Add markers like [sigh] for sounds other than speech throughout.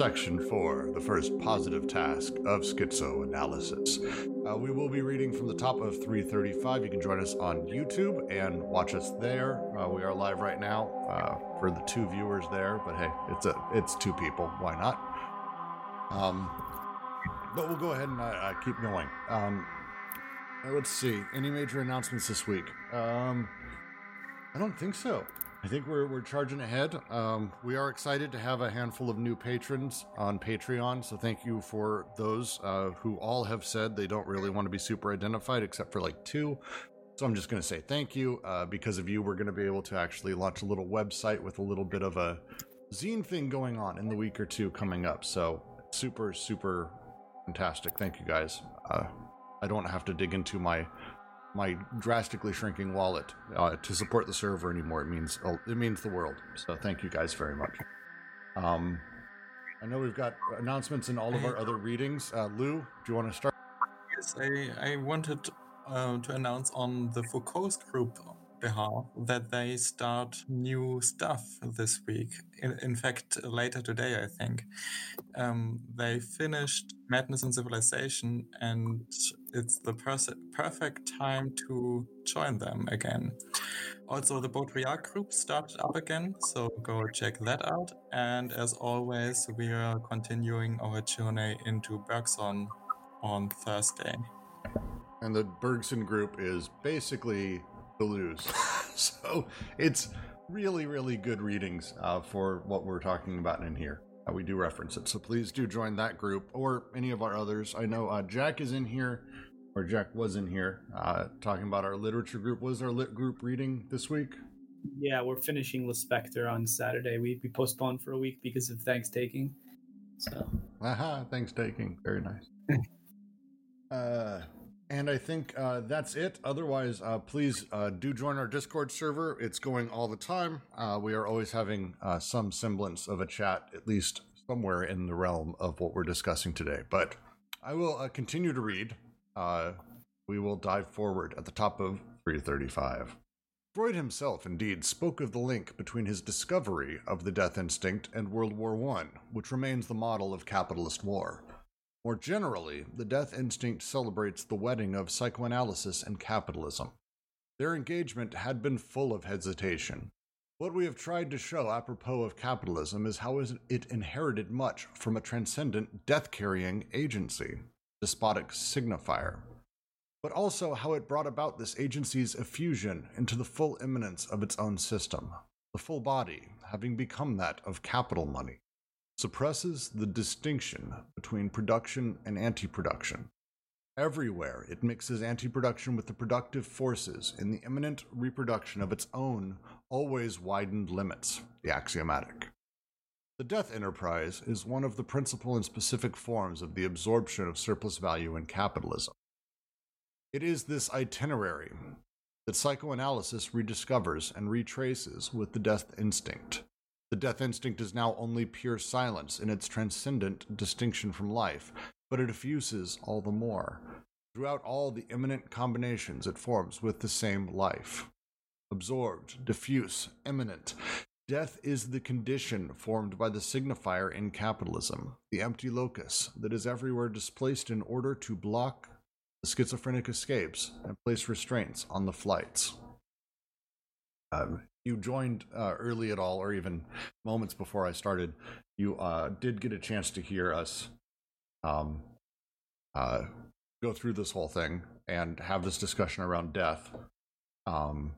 Section 4, the first positive task of schizoanalysis. Uh, we will be reading from the top of 335. You can join us on YouTube and watch us there. Uh, we are live right now uh, for the two viewers there, but hey, it's a it's two people. Why not? Um, but we'll go ahead and uh, uh, keep going. Um, uh, let's see. Any major announcements this week? Um, I don't think so. I think we're, we're charging ahead. Um, we are excited to have a handful of new patrons on Patreon. So thank you for those uh, who all have said they don't really want to be super identified, except for like two. So I'm just going to say thank you. Uh, because of you, we're going to be able to actually launch a little website with a little bit of a zine thing going on in the week or two coming up. So super, super fantastic. Thank you guys. Uh, I don't have to dig into my my drastically shrinking wallet uh, to support the server anymore. It means it means the world. So thank you guys very much. Um, I know we've got announcements in all of our other readings. Uh, Lou, do you want to start? Yes, I, I wanted uh, to announce on the Foucault's group behalf that they start new stuff this week. In, in fact, later today, I think. Um, they finished Madness and Civilization, and it's the perfect time to join them again. Also, the Baudrillard group started up again, so go check that out. And as always, we are continuing our journey into Bergson on Thursday. And the Bergson group is basically lose. [laughs] so it's really, really good readings uh, for what we're talking about in here. Uh, we do reference it. So please do join that group or any of our others. I know uh, Jack is in here, or Jack was in here, uh, talking about our literature group. Was our lit group reading this week? Yeah, we're finishing Lispector on Saturday. We, we postponed for a week because of Thanksgiving. So. Aha, Thanksgiving. Very nice. [laughs] uh, and I think uh, that's it. Otherwise, uh, please uh, do join our Discord server. It's going all the time. Uh, we are always having uh, some semblance of a chat, at least somewhere in the realm of what we're discussing today. But I will uh, continue to read. we will dive forward at the top of 335. Freud himself, indeed, spoke of the link between his discovery of the death instinct and World War I, which remains the model of capitalist war. More generally, the death instinct celebrates the wedding of psychoanalysis and capitalism. Their engagement had been full of hesitation. What we have tried to show apropos of capitalism is how it inherited much from a transcendent death carrying agency, despotic signifier, but also how it brought about this agency's effusion into the full immanence of its own system, the full body having become that of capital money suppresses the distinction between production and anti production. Everywhere, it mixes anti production with the productive forces in the immanent reproduction of its own, always widened limits, the axiomatic. The death enterprise is one of the principal and specific forms of the absorption of surplus value in capitalism. It is this itinerary that psychoanalysis rediscovers and retraces with the death instinct, the death instinct is now only pure silence in its transcendent distinction from life, but it effuses all the more. Throughout all the immanent combinations it forms with the same life. Absorbed, diffuse, immanent, death is the condition formed by the signifier in capitalism, the empty locus that is everywhere displaced in order to block the schizophrenic escapes and place restraints on the flights. Um, you joined uh, early at all, or even moments before I started, you uh, did get a chance to hear us um, uh, go through this whole thing and have this discussion around death. Um,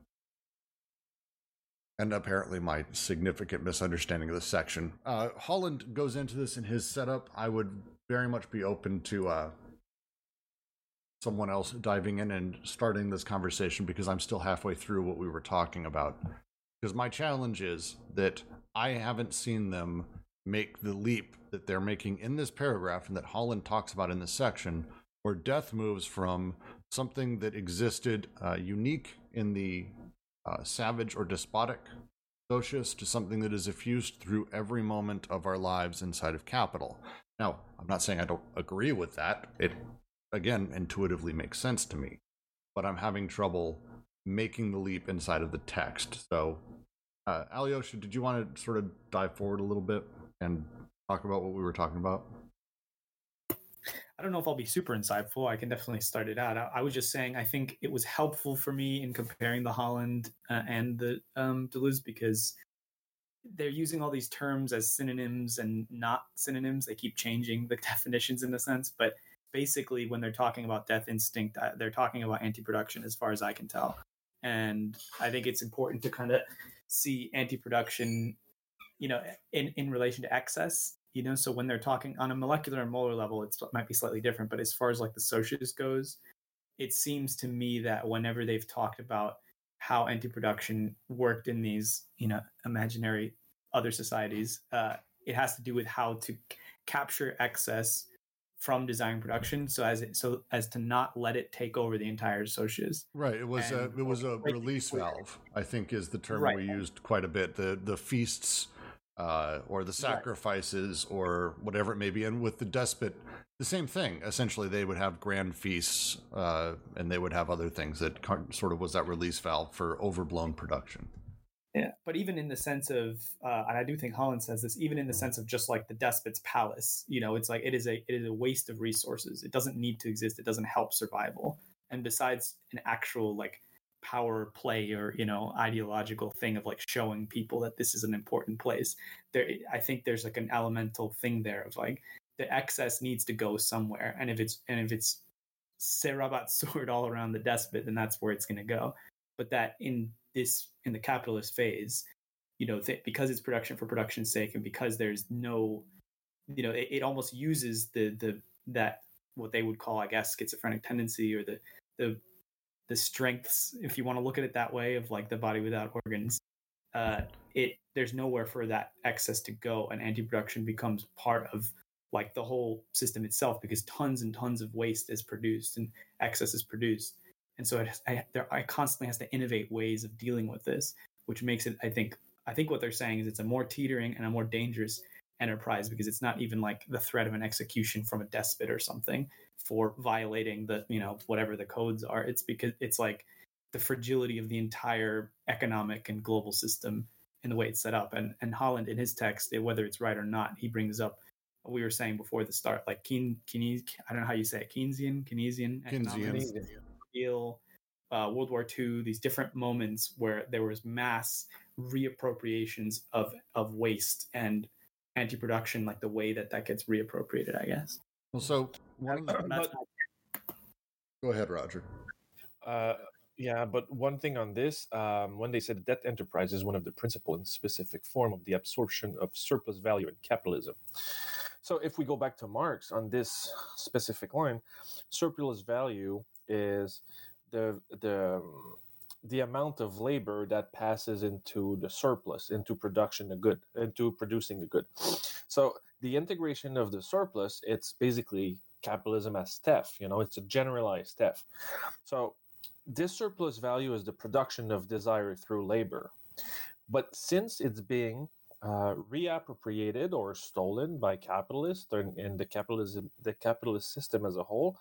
and apparently, my significant misunderstanding of this section. Uh, Holland goes into this in his setup. I would very much be open to uh, someone else diving in and starting this conversation because I'm still halfway through what we were talking about. Because my challenge is that I haven't seen them make the leap that they're making in this paragraph and that Holland talks about in this section, where death moves from something that existed uh, unique in the uh, savage or despotic socius to something that is effused through every moment of our lives inside of capital. Now, I'm not saying I don't agree with that. It, again, intuitively makes sense to me, but I'm having trouble making the leap inside of the text. So, uh, Alyosha, did you want to sort of dive forward a little bit and talk about what we were talking about? I don't know if I'll be super insightful. I can definitely start it out. I, I was just saying I think it was helpful for me in comparing the Holland uh, and the um, Deleuze because they're using all these terms as synonyms and not synonyms. They keep changing the [laughs] definitions in a sense, but basically, when they're talking about death instinct, uh, they're talking about anti-production, as far as I can tell. And I think it's important to kind of see anti-production, you know, in in relation to excess you know so when they're talking on a molecular and molar level it might be slightly different but as far as like the socius goes it seems to me that whenever they've talked about how anti-production worked in these you know imaginary other societies uh, it has to do with how to c- capture excess from desiring production so as it, so as to not let it take over the entire socius right it was and, a it was a release valve i think is the term right. we used quite a bit the the feasts uh, or the sacrifices right. or whatever it may be. And with the despot, the same thing. Essentially, they would have grand feasts uh, and they would have other things that sort of was that release valve for overblown production. Yeah, but even in the sense of, uh, and I do think Holland says this, even in the sense of just like the despot's palace, you know, it's like it is a it is a waste of resources. It doesn't need to exist. It doesn't help survival. And besides an actual like power play or you know ideological thing of like showing people that this is an important place there i think there's like an elemental thing there of like the excess needs to go somewhere and if it's and if it's Serabat [laughs] sword all around the despot then that's where it's going to go but that in this in the capitalist phase you know th- because it's production for production's sake and because there's no you know it, it almost uses the the that what they would call i guess schizophrenic tendency or the the the strengths, if you want to look at it that way, of like the body without organs, uh, it there's nowhere for that excess to go, and anti-production becomes part of like the whole system itself because tons and tons of waste is produced and excess is produced, and so it has, I, there, I constantly has to innovate ways of dealing with this, which makes it, I think, I think what they're saying is it's a more teetering and a more dangerous enterprise because it's not even like the threat of an execution from a despot or something for violating the you know whatever the codes are. It's because it's like the fragility of the entire economic and global system and the way it's set up. And and holland in his text whether it's right or not he brings up what we were saying before the start like Keen, Keynes, i don't know how you say it keynesian keynesian Keynesian. Uh, world war ii these different moments where there was mass reappropriations of of waste and anti-production like the way that that gets reappropriated i guess. Well so one, but, go ahead roger. Uh, yeah but one thing on this um, when they said debt enterprise is one of the principal and specific form of the absorption of surplus value in capitalism. So if we go back to marx on this specific line surplus value is the the the amount of labor that passes into the surplus into production a good into producing a good. So the integration of the surplus it's basically capitalism as theft you know it's a generalized theft. So this surplus value is the production of desire through labor. But since it's being uh, reappropriated or stolen by capitalists in the capitalism the capitalist system as a whole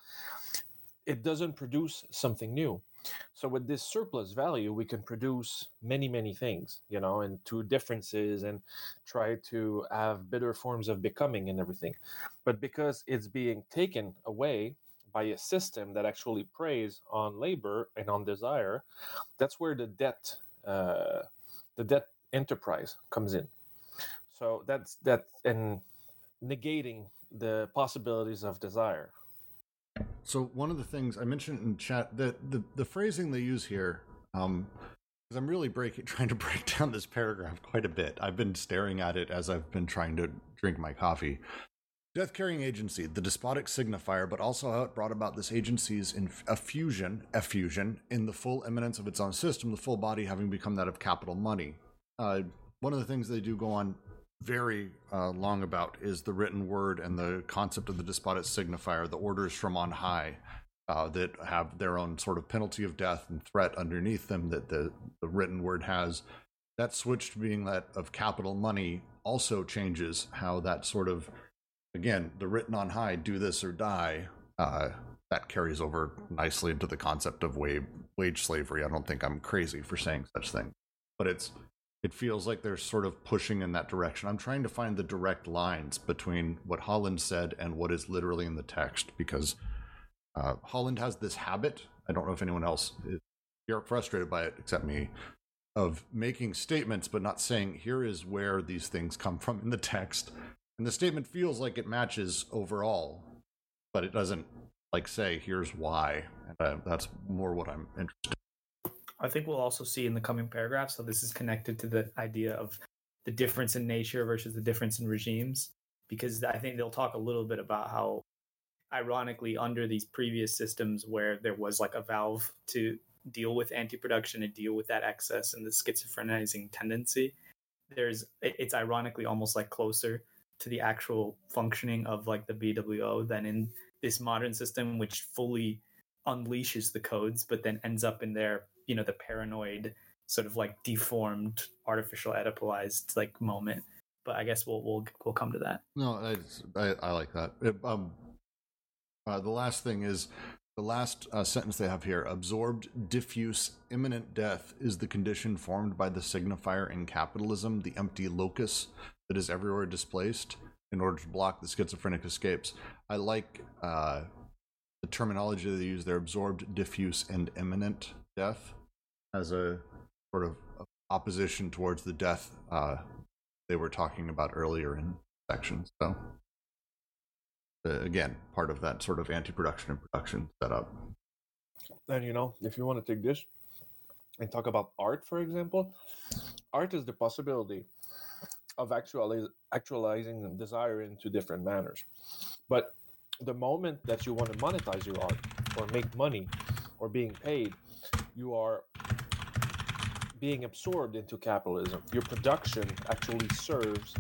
it doesn't produce something new so with this surplus value, we can produce many, many things, you know, and two differences and try to have better forms of becoming and everything. But because it's being taken away by a system that actually preys on labor and on desire, that's where the debt, uh, the debt enterprise comes in. So that's that and negating the possibilities of desire. So one of the things I mentioned in chat that the the phrasing they use here, um, because I'm really breaking [laughs] trying to break down this paragraph quite a bit. I've been staring at it as I've been trying to drink my coffee. Death carrying agency, the despotic signifier, but also how it brought about this agency's in effusion, effusion in the full immanence of its own system, the full body having become that of capital money. Uh, one of the things they do go on very uh, long about is the written word and the concept of the despotic signifier, the orders from on high uh, that have their own sort of penalty of death and threat underneath them that the, the written word has. That switch to being that of capital money also changes how that sort of, again, the written on high, do this or die, uh, that carries over nicely into the concept of way wage slavery. I don't think I'm crazy for saying such things, but it's it feels like they're sort of pushing in that direction. I'm trying to find the direct lines between what Holland said and what is literally in the text because uh, Holland has this habit. I don't know if anyone else is you're frustrated by it except me of making statements but not saying here is where these things come from in the text and the statement feels like it matches overall but it doesn't like say here's why and uh, that's more what i'm interested I think we'll also see in the coming paragraphs. So this is connected to the idea of the difference in nature versus the difference in regimes, because I think they'll talk a little bit about how, ironically, under these previous systems where there was like a valve to deal with anti-production and deal with that excess and the schizophrenizing tendency, there's it's ironically almost like closer to the actual functioning of like the BWO than in this modern system, which fully unleashes the codes, but then ends up in their you know the paranoid sort of like deformed artificial oedipalized like moment. But i guess we'll we'll we'll come to that. No i i, I like that. It, um uh, the last thing is the last uh, sentence they have here absorbed diffuse immanent death is the condition formed by the signifier in capitalism the empty locus that is everywhere displaced in order to block the schizophrenic escapes. I like uh, the terminology they use They're absorbed diffuse and immanent death as a sort of opposition towards the death uh, they were talking about earlier in sections. So uh, again, part of that sort of anti-production and production setup. And you know, if you want to take this and talk about art, for example, art is the possibility of actually actualizing desire into different manners. But the moment that you want to monetize your art or make money or being paid, you are being absorbed into capitalism. Your production actually serves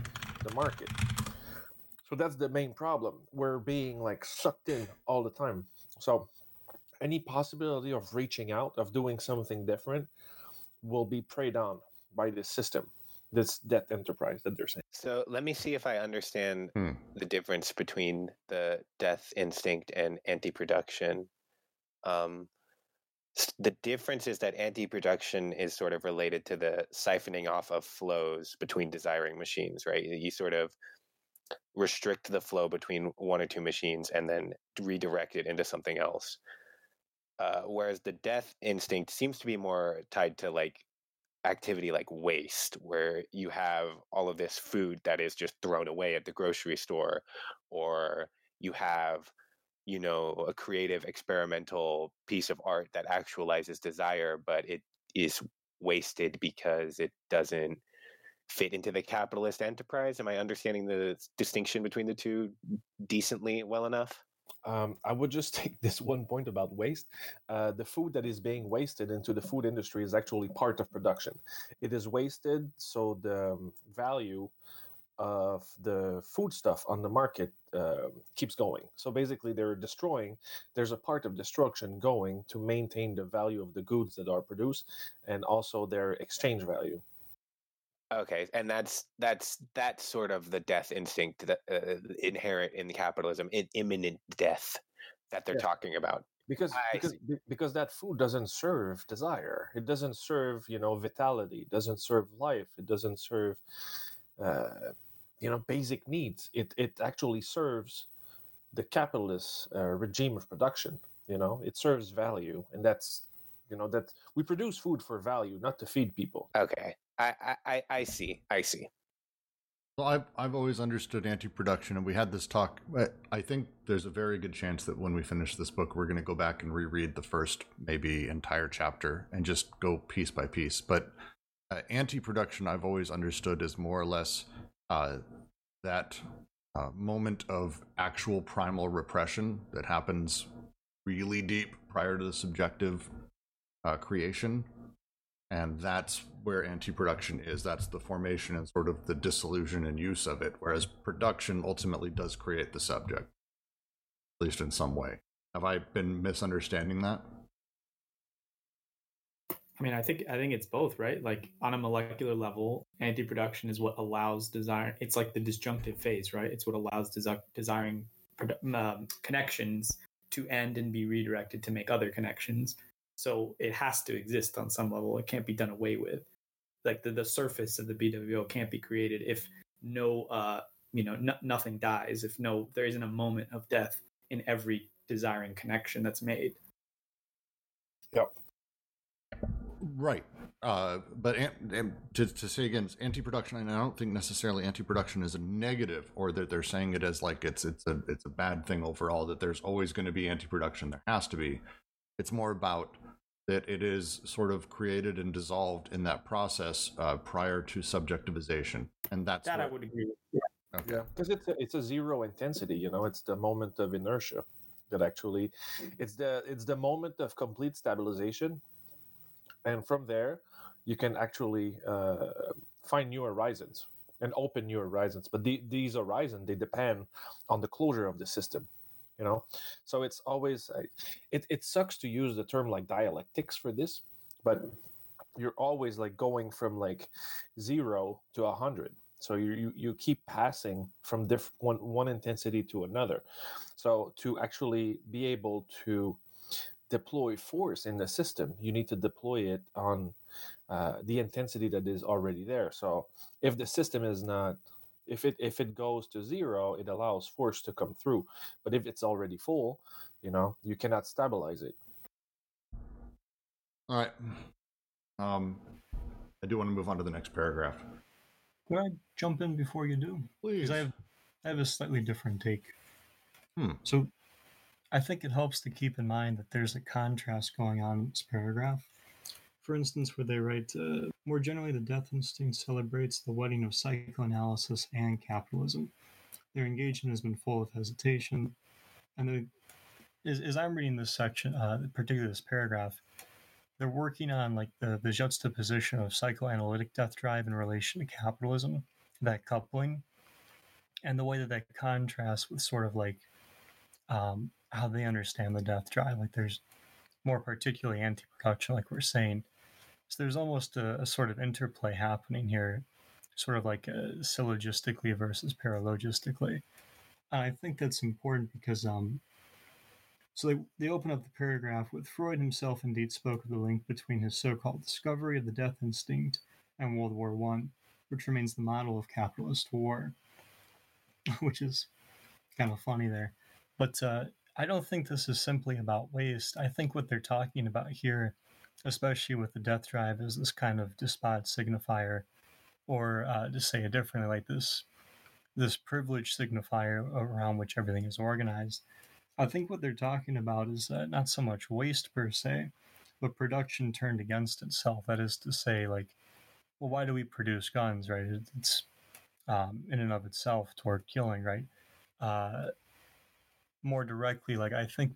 the market. So that's the main problem. We're being like sucked in all the time. So any possibility of reaching out, of doing something different, will be preyed on by this system, this debt enterprise that they're saying. So let me see if I understand hmm. the difference between the death instinct and anti-production. Um, the difference is that anti-production is sort of related to the siphoning off of flows between desiring machines, right? You sort of restrict the flow between one or two machines and then redirect it into something else. Uh, whereas the death instinct seems to be more tied to like activity like waste, where you have all of this food that is just thrown away at the grocery store, or you have you know a creative experimental piece of art that actualizes desire but it is wasted because it doesn't fit into the capitalist enterprise am i understanding the distinction between the two decently well enough um, I would just [laughs] take this one point about waste. Uh, the food that is being wasted into the food industry is actually part of production. It is wasted so the um, value of the food stuff on the market uh, keeps going. So basically, they're destroying. There's a part of destruction going to maintain the value of the goods that are produced and also their exchange value. Okay, and that's that's that's sort of the death instinct that uh, inherent in capitalism, in immanent death that they're yeah. talking about. Because because because that food doesn't serve desire. It doesn't serve you know vitality. It doesn't serve life. It doesn't serve uh, you know basic needs. It it actually serves the capitalist uh, regime of production. You know, it serves value, and that's you know that we produce food for value, not to feed people. Okay, I I I see. I see. Well, I've I've always understood anti-production, and we had this talk. I think there's a very good chance that when we finish this book, we're going to go back and reread the first maybe entire chapter and just go piece by piece. But uh, anti-production, I've always understood as more or less uh, that uh, moment of actual primal repression that happens really deep prior to the subjective uh, creation. And that's where anti production is. That's the formation and sort of the dissolution and use of it. Whereas production ultimately does create the subject, at least in some way. Have I been misunderstanding that? I mean, I think I think it's both, right? Like on a molecular level, anti-production is what allows desire. It's like the disjunctive phase, right? It's what allows desi- desiring um, connections to end and be redirected to make other connections. So it has to exist on some level. It can't be done away with. Like the, the surface of the BWO can't be created if no, uh, you know, nothing dies. If no, there isn't a moment of death in every desiring connection that's made. Yep. Right. Uh, but an- and to, to say again, it's anti-production, and I don't think necessarily anti-production is a negative, or that they're saying it as like it's it's a it's a bad thing overall. That there's always going to be anti-production. There has to be. It's more about that it is sort of created and dissolved in that process uh, prior to subjectivization, and that's That I would agree with. okay. Yeah, because it's a, it's a zero intensity. You know, it's the moment of inertia that actually, it's the it's the moment of complete stabilization, and from there, you can actually uh, find new horizons and open new horizons. But the, these horizons they depend on the closure of the system. You know, so it's always uh, it it sucks to use the term like dialectics for this, but you're always like going from like zero to a hundred so you, you you keep passing from diff- one one intensity to another so to actually be able to deploy force in the system you need to deploy it on uh, the intensity that is already there so if the system is not if it if it goes to zero it allows force to come through but if it's already full you know you cannot stabilize it All right. Um, I do want to move on to the next paragraph. Could I jump in before you do? Please. Because I have, I have a slightly different take. Hmm. So I think it helps to keep in mind that there's a contrast going on in this paragraph. For instance, where they write, uh, more generally, the death instinct celebrates the wedding of psychoanalysis and capitalism. Their engagement has been full of hesitation. And the, as, as I'm reading this section, uh, particularly this paragraph, they're working on like the, the juxtaposition of psychoanalytic death drive in relation to capitalism, that coupling, and the way that that contrasts with sort of like um, how they understand the death drive. Like there's more particularly anti-production, like we're saying. So there's almost a, a sort of interplay happening here, sort of like uh syllogistically versus paralogistically. And I think that's important because um, so they, they open up the paragraph with Freud himself indeed spoke of the link between his so-called discovery of the death instinct and World War One, which remains the model of capitalist war, [laughs] which is kind of funny there. But uh, I don't think this is simply about waste. I think what they're talking about here, especially with the death drive, is this kind of despot signifier, or uh, to say it differently, like this this privilege signifier around which everything is organized. I think what they're talking about is uh, not so much waste per se, but production turned against itself. That is to say, like, well, why do we produce guns, right? It's um, in and of itself toward killing, right? Uh, more directly, like I think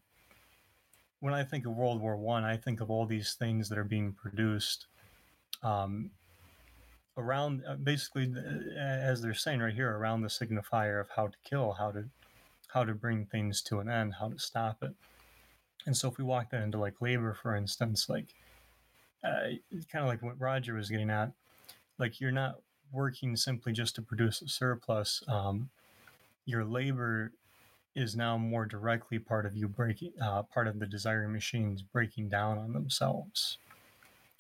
when I think of World War One, I, I think of all these things that are being produced um, around, uh, basically, uh, as they're saying right here, around the signifier of how to kill, how to how to bring things to an end, how to stop it. And so if we walk that into like labor, for instance, like uh, kind of like what Roger was getting at, like you're not working simply just to produce a surplus. Um, your labor is now more directly part of you breaking, uh, part of the desiring machines breaking down on themselves.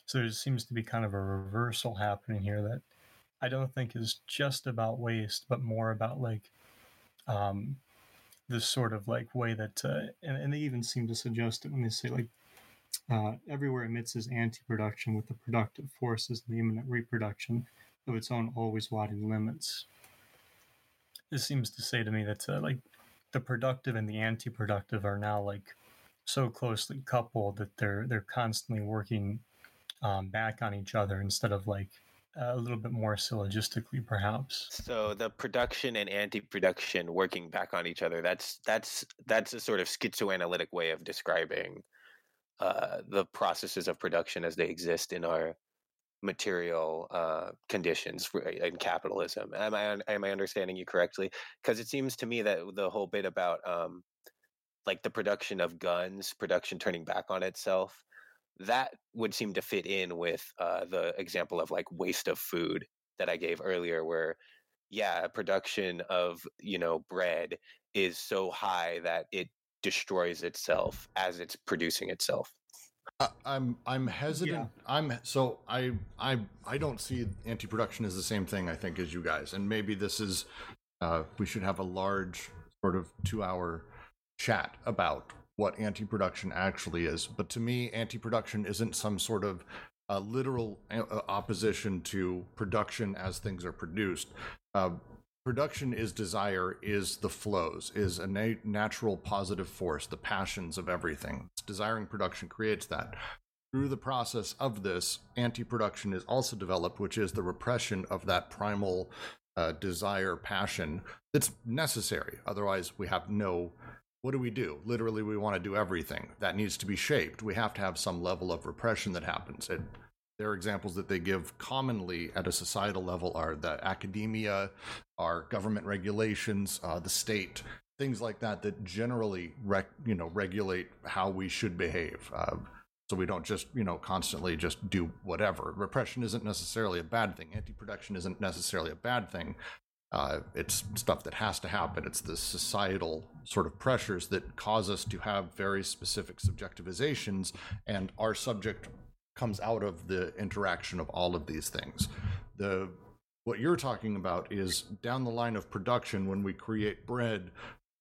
So there seems to be kind of a reversal happening here that I don't think is just about waste, but more about like um, this sort of like way that, uh, and, and they even seem to suggest it when they say like uh, everywhere emits is anti-production with the productive forces and the immanent reproduction of its own always widening limits. This seems to say to me that uh, like the productive and the anti-productive are now like so closely coupled that they're they're constantly working um, back on each other instead of like a little bit more syllogistically, perhaps. So the production and anti-production working back on each other. That's that's that's a sort of schizoanalytic way of describing uh, the processes of production as they exist in our material uh, conditions in capitalism. Am I am I understanding you correctly? Because it seems to me that the whole bit about um, like the production of guns, production turning back on itself, that would seem to fit in with uh, the example of like waste of food that I gave earlier, where yeah, production of you know bread is so high that it destroys itself as it's producing itself. Uh, I'm I'm hesitant. Yeah. I'm so I I I don't see anti-production as the same thing. I think as you guys, and maybe this is uh, we should have a large sort of two-hour chat about what anti-production actually is. But to me, anti-production isn't some sort of uh, literal opposition to production as things are produced. Uh, production is desire is the flows is a na- natural positive force the passions of everything. Desiring production creates that. Through the process of this anti-production is also developed which is the repression of that primal uh, desire passion that's necessary. Otherwise we have no what do we do? Literally we want to do everything. That needs to be shaped. We have to have some level of repression that happens. It their examples that they give commonly at a societal level are the academia, our government regulations, uh, the state, things like that that generally rec- you know regulate how we should behave. Uh, so we don't just you know constantly just do whatever. Repression isn't necessarily a bad thing. Anti-production isn't necessarily a bad thing. Uh, it's stuff that has to happen. It's the societal sort of pressures that cause us to have very specific subjectivizations, and our subject comes out of the interaction of all of these things. The what you're talking about is down the line of production when we create bread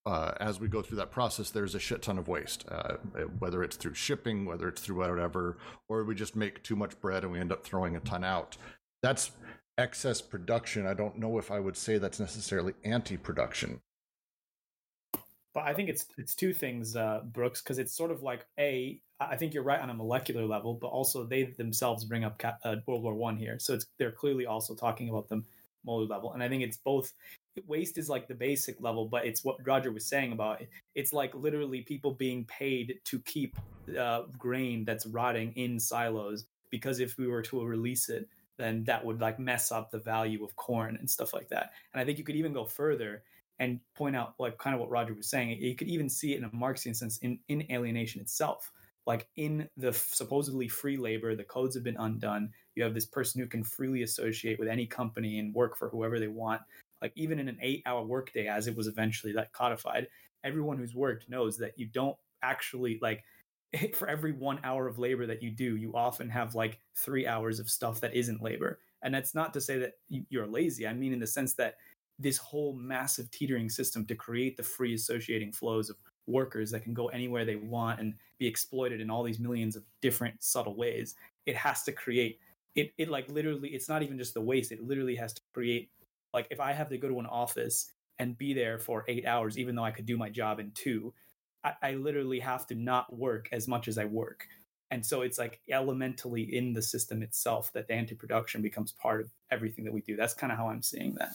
uh, as we go through that process, there's a shit ton of waste, uh, whether it's through shipping, whether it's through whatever, or we just make too much bread and we end up throwing a ton out. That's excess production. I don't know if I would say that's necessarily anti production. But I think it's it's two things, uh, Brooks, because it's sort of like a. I think you're right on a molecular level, but also they themselves bring up uh, World War One here, so it's they're clearly also talking about the molar level, and I think it's both. Waste is like the basic level, but it's what Roger was saying about it. It's like literally people being paid to keep uh, grain that's rotting in silos because if we were to release it, then that would like mess up the value of corn and stuff like that. And I think you could even go further and point out like kind of what Roger was saying. You could even see it in a Marxian sense in, in alienation itself. Like in the supposedly free labor, the codes have been undone. You have this person who can freely associate with any company and work for whoever they want. Like even in an eight-hour workday, as it was eventually that codified, everyone who's worked knows that you don't actually like [laughs] for every one hour of labor that you do, you often have like three hours of stuff that isn't labor. And that's not to say that you're lazy. I mean, in the sense that this whole massive teetering system to create the free associating flows of workers that can go anywhere they want and be exploited in all these millions of different subtle ways. It has to create it it like literally it's not even just the waste. It literally has to create like if i have to go to an office and be there for eight hours even though i could do my job in two i, I literally have to not work as much as i work. And so it's like elementally in the system itself that the anti-production becomes part of everything that we do. That's kind of how i'm seeing that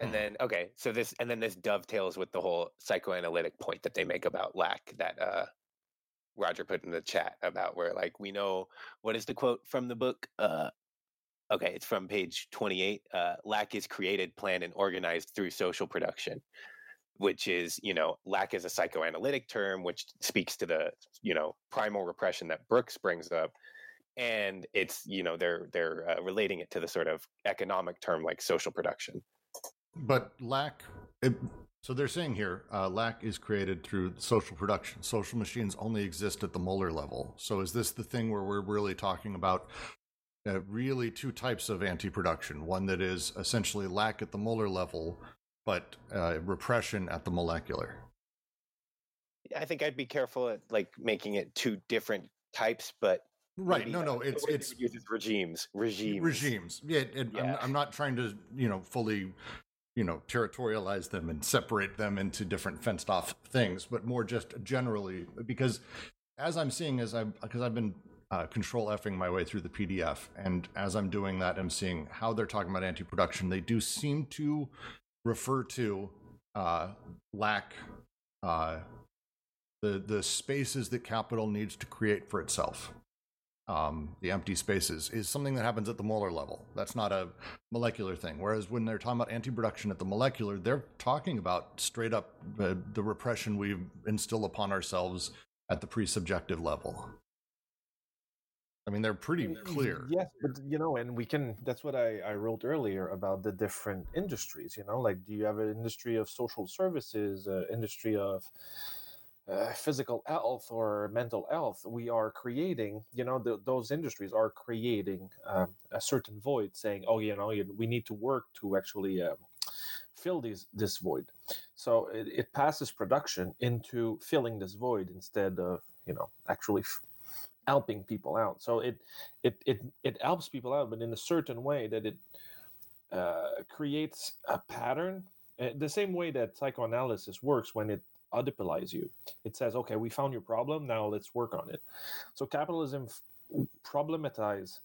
and hmm. then okay, so this and then this dovetails with the whole psychoanalytic point that they make about lack that uh Roger put in the chat about where like we know what is the quote from the book? Uh okay, it's from page 28. Uh lack is created, planned and organized through social production, which is, you know, lack is a psychoanalytic term which speaks to the, you know, primal repression that Brooks brings up and it's you know they're they're uh, relating it to the sort of economic term like social production but lack. It, so they're saying here, uh, lack is created through social production. Social machines only exist at the molar level. So is this the thing where we're really talking about uh, really two types of anti-production? One that is essentially lack at the molar level, but uh, repression at the molecular. I think I'd be careful at like making it two different types, but right no no it's it's uses regimes regimes regimes yeah, it, yeah. I'm, I'm, not trying to you know fully you know territorialize them and separate them into different fenced off things but more just generally because as i'm seeing as i because i've been uh, control effing my way through the pdf and as i'm doing that i'm seeing how they're talking about anti-production. They do seem to refer to uh, lack uh, the the spaces that capital needs to create for itself um, the empty spaces, is something that happens at the molar level. That's not a molecular thing. Whereas when they're talking about anti production at the molecular, they're talking about straight up uh, the repression we instill upon ourselves at the pre subjective level. I mean, they're pretty clear. Yes, but you know, and we can. That's what I, I wrote earlier about the different industries. You know, like do you have an industry of social services, uh, industry of uh, physical health or mental health we are creating you know the, those industries are creating um, a certain void saying oh you know we need to work to actually um, fill these this void. So it, it, passes production into filling this void instead of you know actually f- helping people out. So it it it it helps people out but in a certain way that it uh, creates a pattern uh, the same way that psychoanalysis works when it oedipalize you. It says, okay, we found your problem. Now let's work on it. So capitalism f- problematize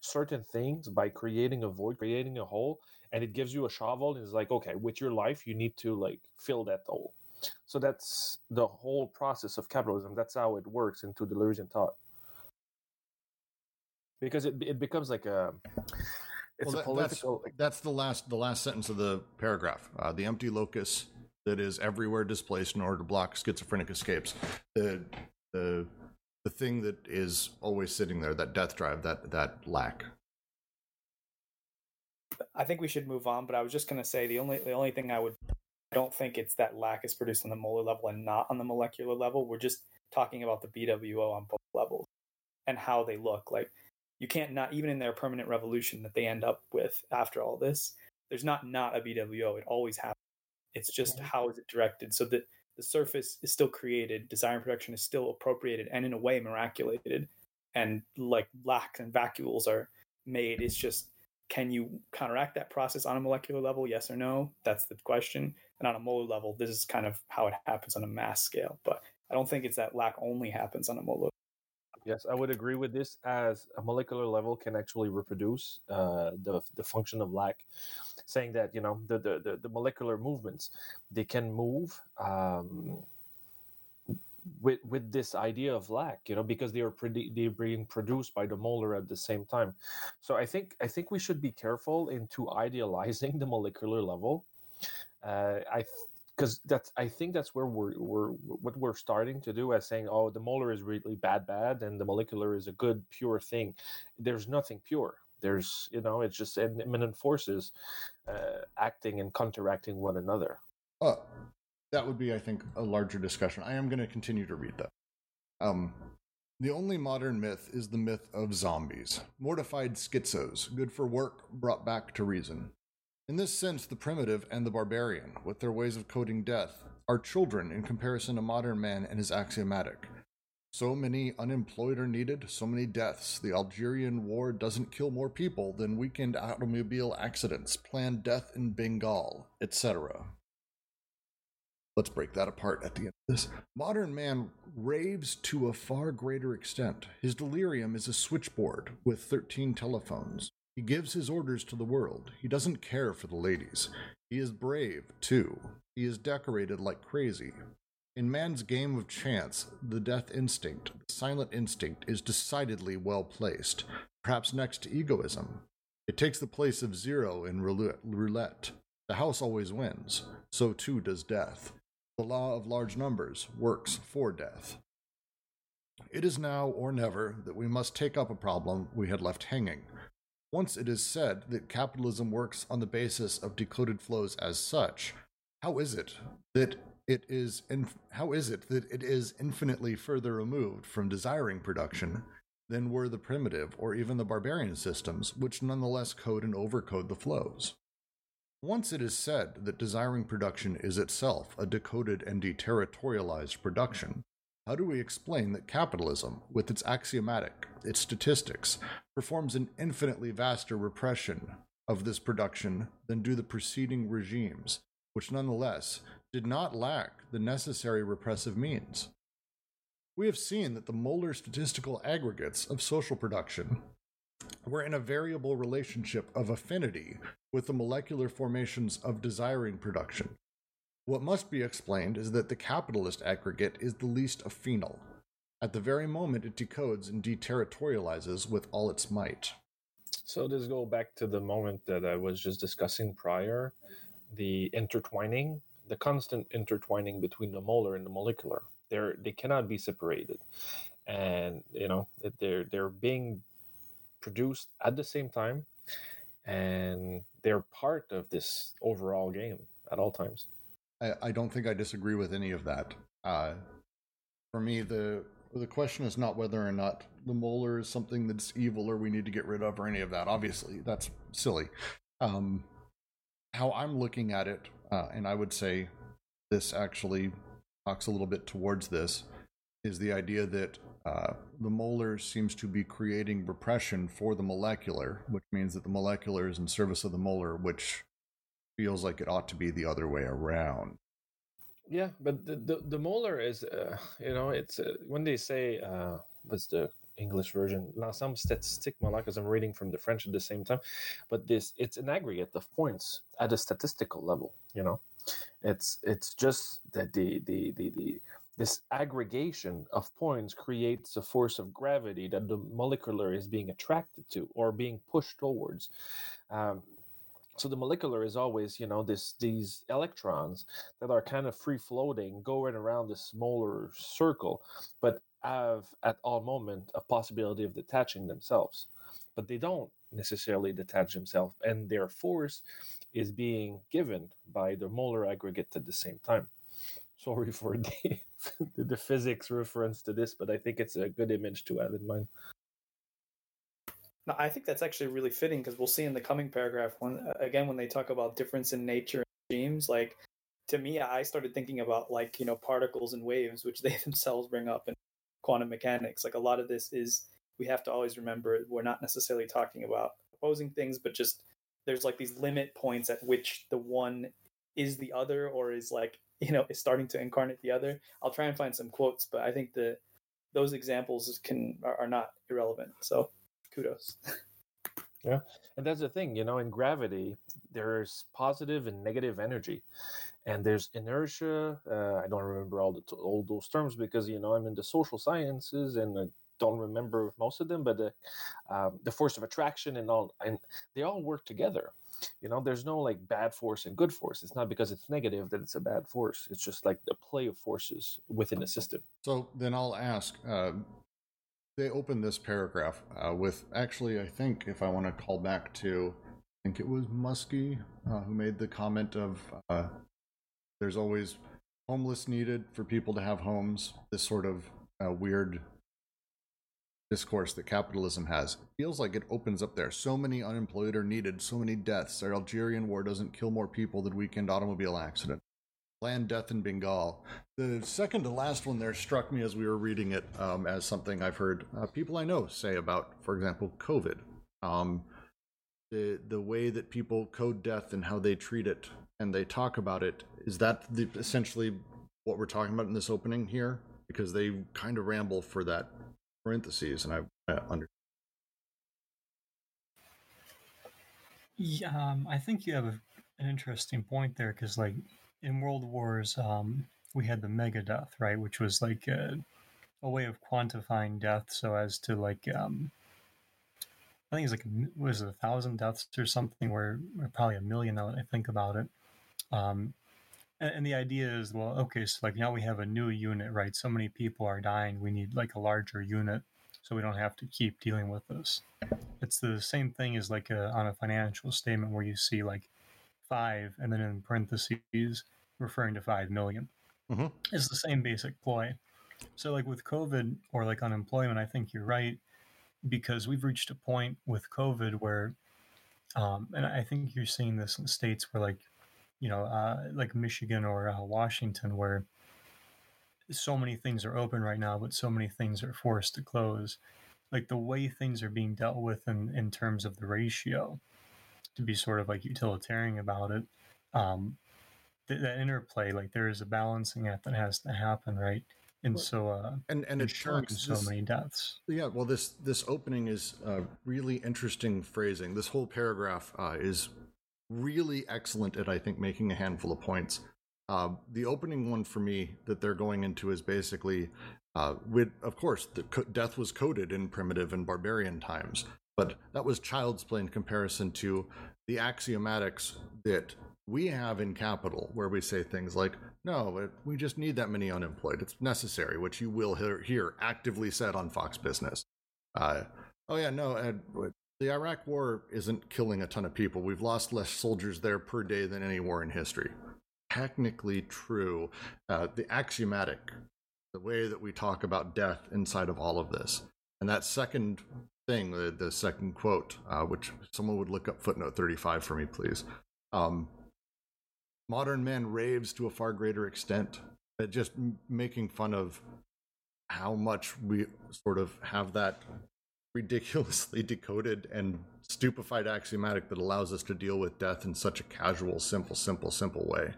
certain things by creating a void, creating a hole, and it gives you a shovel and it's like, okay, with your life, you need to like fill that hole. So that's the whole process of capitalism. That's how it works into Deleuzian thought. Because it, it becomes like a it's well, that, a political that's, that's, the last the last sentence of the paragraph. Uh, the empty locus that is everywhere displaced in order to block schizophrenic escapes. The the the thing that is always sitting there, that death drive, that that lack. I think we should move on, but I was just going to say the only the only thing I would I don't think it's that lack is produced on the molar level and not on the molecular level. We're just talking about the BWO on both levels and how they look. Like you can't not even in their permanent revolution that they end up with after all this. There's not not a BWO. It always happens. It's just how is it directed so that the surface is still created, desiring production is still appropriated and in a way miraculated, and like lacks and vacuoles are made. It's just can you counteract that process on a molecular level? Yes or no? That's the question. And on a molar level, this is kind of how it happens on a mass scale. But I don't think it's that lack only happens on a molar Yes, I would agree with this. As a molecular level can actually reproduce uh, the the function of lack, saying that you know the the, the, molecular movements they can move um, with with this idea of lack, you know, because they are pretty they're being produced by the molar at the same time. So I think I think we should be careful into idealizing the molecular level. Uh, I because that's I think that's where we're we're what we're starting to do as saying oh the molar is really bad bad and the molecular is a good pure thing. There's nothing pure. There's you know it's just immanent forces uh, acting and counteracting one another. Uh, that would be I think a larger discussion. I am going to continue to read that. Um, the only modern myth is the myth of zombies, mortified schizos, good for work, brought back to reason. In this sense, the primitive and the barbarian, with their ways of coding death, are children in comparison to modern man and his axiomatic. So many unemployed are needed, so many deaths. The Algerian war doesn't kill more people than weekend automobile accidents, planned death in Bengal, etc. Let's break that apart at the end of this. Modern man raves to a far greater extent. His delirium is a switchboard with 13 telephones. He gives his orders to the world. He doesn't care for the ladies. He is brave, too. He is decorated like crazy. In man's game of chance, the death instinct, the silent instinct, is decidedly well placed, perhaps next to egoism. It takes the place of zero in roulette. The house always wins. So too does death. The law of large numbers works for death. It is now or never that we must take up a problem we had left hanging. Once it is said that capitalism works on the basis of decoded flows as such, how is it that it is inf- how is it that it is infinitely further removed from desiring production than were the primitive or even the barbarian systems, which nonetheless code and overcode the flows? Once it is said that desiring production is itself a decoded and deterritorialized production, how do we explain that capitalism, with its axiomatic, its statistics, performs an infinitely vaster repression of this production than do the preceding regimes, which nonetheless did not lack the necessary repressive means? We have seen that the molar statistical aggregates of social production were in a variable relationship of affinity with the molecular formations of desiring production, what must be explained is that the capitalist aggregate is the least of phenol. At the very moment it decodes and deterritorializes with all its might. So this go back to the moment that I was just discussing prior, the intertwining, the constant intertwining between the molar and the molecular. They're they cannot be separated, and you know they're they're being produced at the same time, and they're part of this overall game at all times. I, I don't think I disagree with any of that. Uh, for me, the the question is not whether or not the molar is something that's evil or we need to get rid of or any of that. Obviously, that's silly. Um, how I'm looking at it, uh, and I would say this actually talks a little bit towards this, is the idea that uh, the molar seems to be creating repression for the molecular, which means that the molecular is in service of the molar, which feels like it ought to be the other way around. Yeah, but the the, the molar is, uh, you know, it's uh, when they say uh, what's the English version, l'ensemble statistique molar, because I'm reading from the French at the same time, but this it's an aggregate of points at a statistical level. You know, it's it's just that the the the, the this aggregation of points creates a force of gravity that the molecular is being attracted to or being pushed towards. Um, so the molecular is always you know this these electrons that are kind of free floating going around this smaller circle but have at all moment a possibility of detaching themselves. But they don't necessarily detach themselves and their force is being given by the molar aggregate at the same time. Sorry [laughs] for the the physics reference to this but i think it's a good image to have in mind no, I think that's actually really fitting because we'll see in the coming paragraph when uh, again when they talk about difference in nature and streams. Like to me, I started thinking about like you know particles and waves, which [laughs] they themselves bring up in quantum mechanics. Like a lot of this is we have to always remember we're not necessarily talking about opposing things, but just there's like these limit points at which the one is the other or is like [laughs] you know is starting to incarnate the other. I'll try and find some quotes, but I think that those examples can are, are not irrelevant. So kudos. yeah, and that's the thing, you know, in gravity, there's positive and negative energy, and there's inertia. Uh, I don't remember all the all those terms because you know I'm in the social sciences and I don't remember most of them, but the um, the force of attraction and all, and they all work together. You know, there's no like bad force and good force. It's not because it's negative that it's a bad force. It's just like the play of forces within a system. So then I'll ask, uh, they open this paragraph uh, with actually, I think, if I want to call back to, I think it was Muskie uh, who made the comment of uh, there's always homeless needed for people to have homes. This sort of uh, weird discourse that capitalism has feels like it opens up there. So many unemployed are needed, so many deaths. Our Algerian war doesn't kill more people than weekend automobile accident. Land Death in Bengal. The second to last one there struck me as we were reading it um, as something I've heard uh, people I know say about, for example, COVID. Um, the the way that people code death and how they treat it and they talk about it is that the, essentially what we're talking about in this opening here because they kind of ramble for that parentheses and I, I understand. Yeah, um, I think you have a, an interesting point there because, like, in World Wars, um, we had the mega death, right, which was like a, a, way of quantifying death so as to like, um, I think it's like was it a thousand deaths or something, where or probably a million now that I think about it. Um, and, and the idea is, well, okay, so like now we have a new unit, right? So many people are dying, we need like a larger unit so we don't have to keep dealing with this. It's the same thing as like a, on a financial statement where you see like five and then in parentheses referring to five million. Mm-hmm. It's the same basic ploy. So, like with COVID or like unemployment, I think you're right because we've reached a point with COVID where, um, and I think you're seeing this in states where, like, you know, uh, like Michigan or uh, Washington, where so many things are open right now, but so many things are forced to close. Like the way things are being dealt with in, in terms of the ratio to be sort of like utilitarian about it. Um, th- that interplay, like there is a balancing act that has to happen, right? And so, uh, and and it talks so this, many deaths. Yeah, well, this this opening is uh, really interesting phrasing. This whole paragraph uh, is really excellent at I think making a handful of points. Uh, the opening one for me that they're going into is basically, uh, with of course, the co- death was coded in primitive and barbarian times, but that was child's play in comparison to the axiomatics that we have in capital, where we say things like, no, we just need that many unemployed. It's necessary, which you will hear, hear actively said on Fox Business. Uh, oh, yeah, no, Ed, the Iraq war isn't killing a ton of people. We've lost less soldiers there per day than any war in history. Technically true. Uh, the axiomatic the way that we talk about death inside of all of this. And that second thing, the, the second quote, uh, which someone would look up footnote 35 for me, please. Um, modern man raves to a far greater extent at just m- making fun of how much we sort of have that ridiculously [laughs] decoded and stupefied axiomatic that allows us to deal with death in such a casual, simple, simple, simple way.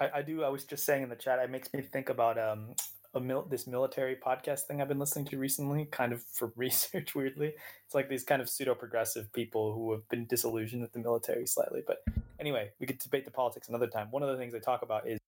I, I do. I was just saying in the chat, it makes me think about um a mil- this military podcast thing I've been listening to recently, kind of for [laughs] research. Weirdly, it's like these kind of pseudo progressive people who have been disillusioned with the military slightly. But anyway, we could debate the politics another time. One of the things they talk about is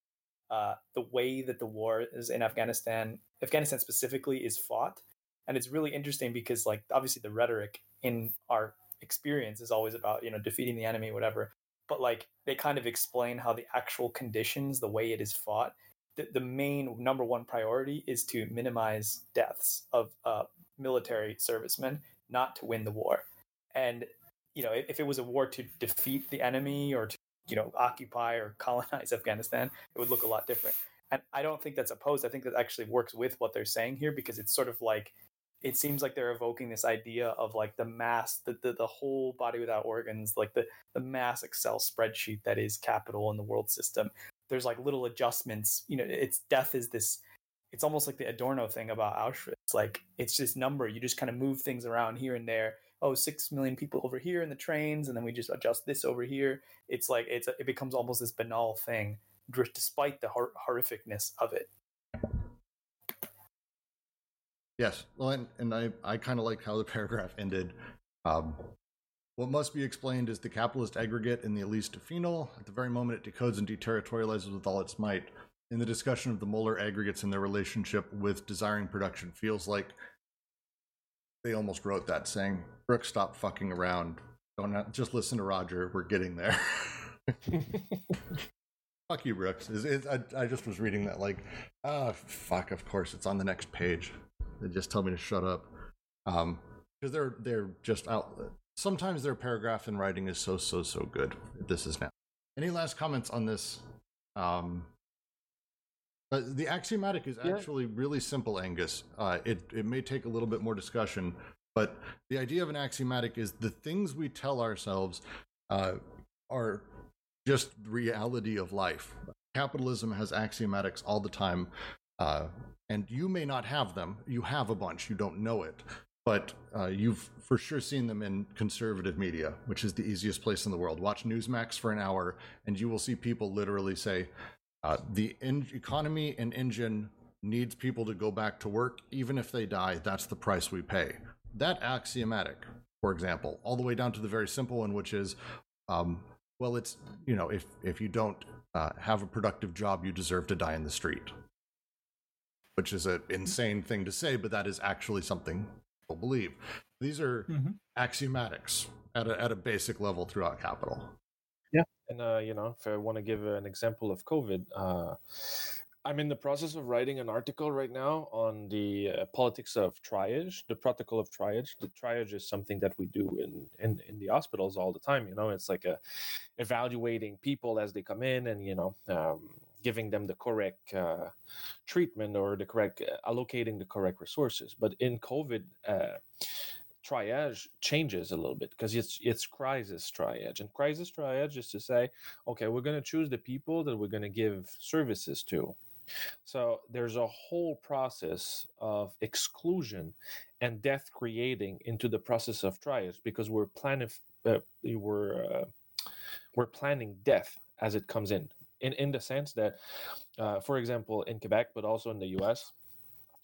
uh, the way that the war is in Afghanistan, Afghanistan specifically, is fought, and it's really interesting because like obviously the rhetoric in our experience is always about you know defeating the enemy, whatever. But like they kind of explain how the actual conditions, the way it is fought, the, the main number one priority is to minimize deaths of uh, military servicemen, not to win the war. And you know, if, it was a war to defeat the enemy or to you know occupy or [laughs] colonize Afghanistan, it would look a lot different. And I don't think that's opposed. I think that actually works with what they're saying here because it's sort of like it seems like they're evoking this idea of like the mass the, the, the whole body without organs like the, the mass excel spreadsheet that is capital in the world system there's like little adjustments you know it's death is this it's almost like the adorno thing about auschwitz like it's this number you just kind of move things around here and there oh six million people over here in the trains and then we just adjust this over here it's like it's it becomes almost this banal thing despite the hor- horrificness of it Yes. Well, and, and I, I kind of like how the [laughs] paragraph ended. Um, what must be explained is the capitalist aggregate in the Elise phenol. At the very moment it decodes and deterritorializes with all its might. In the discussion of the molar aggregates and their relationship with desiring production, feels like they almost wrote that saying, Brooke, stop fucking around. Don't just listen to Roger. We're getting there. [laughs] fuck you, Brooks. It's, it's, I, I just was reading that like, ah, fuck, of course, it's on the next page. They just tell me to shut up. Um, because they're they're just out. Sometimes their paragraph in writing is so so so good. This is now. Any last comments on this? Um, but the axiomatic is Yeah. actually really simple, Angus. Uh, it it may take a little bit more discussion, but the idea of an axiomatic is the things we tell ourselves uh, are just reality of life. Capitalism has axiomatics all the time, uh, and you may not have them. You have a bunch. You don't know it, but uh, you've for sure seen them in conservative media, which is the easiest place in the world. Watch Newsmax for an hour, and you will see people literally say, uh, "The economy and engine needs people to go back to work, even if they die. That's the price we pay." That axiomatic, for example, all the way down to the very simple one, which is, um, well, it's you know, if if you don't uh, have a productive job, you deserve to die in the street which is an insane thing to say, but that is actually something believe. These are Mhm. axiomatics at a, at a basic level throughout capital. Yeah. And uh, you know, if I want to give an example of COVID, uh, I'm in the process of writing an article right now on the uh, politics of triage, the protocol of triage. The triage is something that we do in, in in the hospitals all the time. You know, it's like a evaluating people as they come in, and you know, um, giving them the correct uh, treatment or the correct uh, allocating the correct resources. But in COVID. Uh, triage changes a little bit because it's it's crisis triage and crisis triage is to say okay we're going to choose the people that we're going to give services to so there's a whole process of exclusion and death creating into the process of triage because we're planning uh, we're uh, we're planning death as it comes in in in the sense that uh, for example in Quebec but also in the US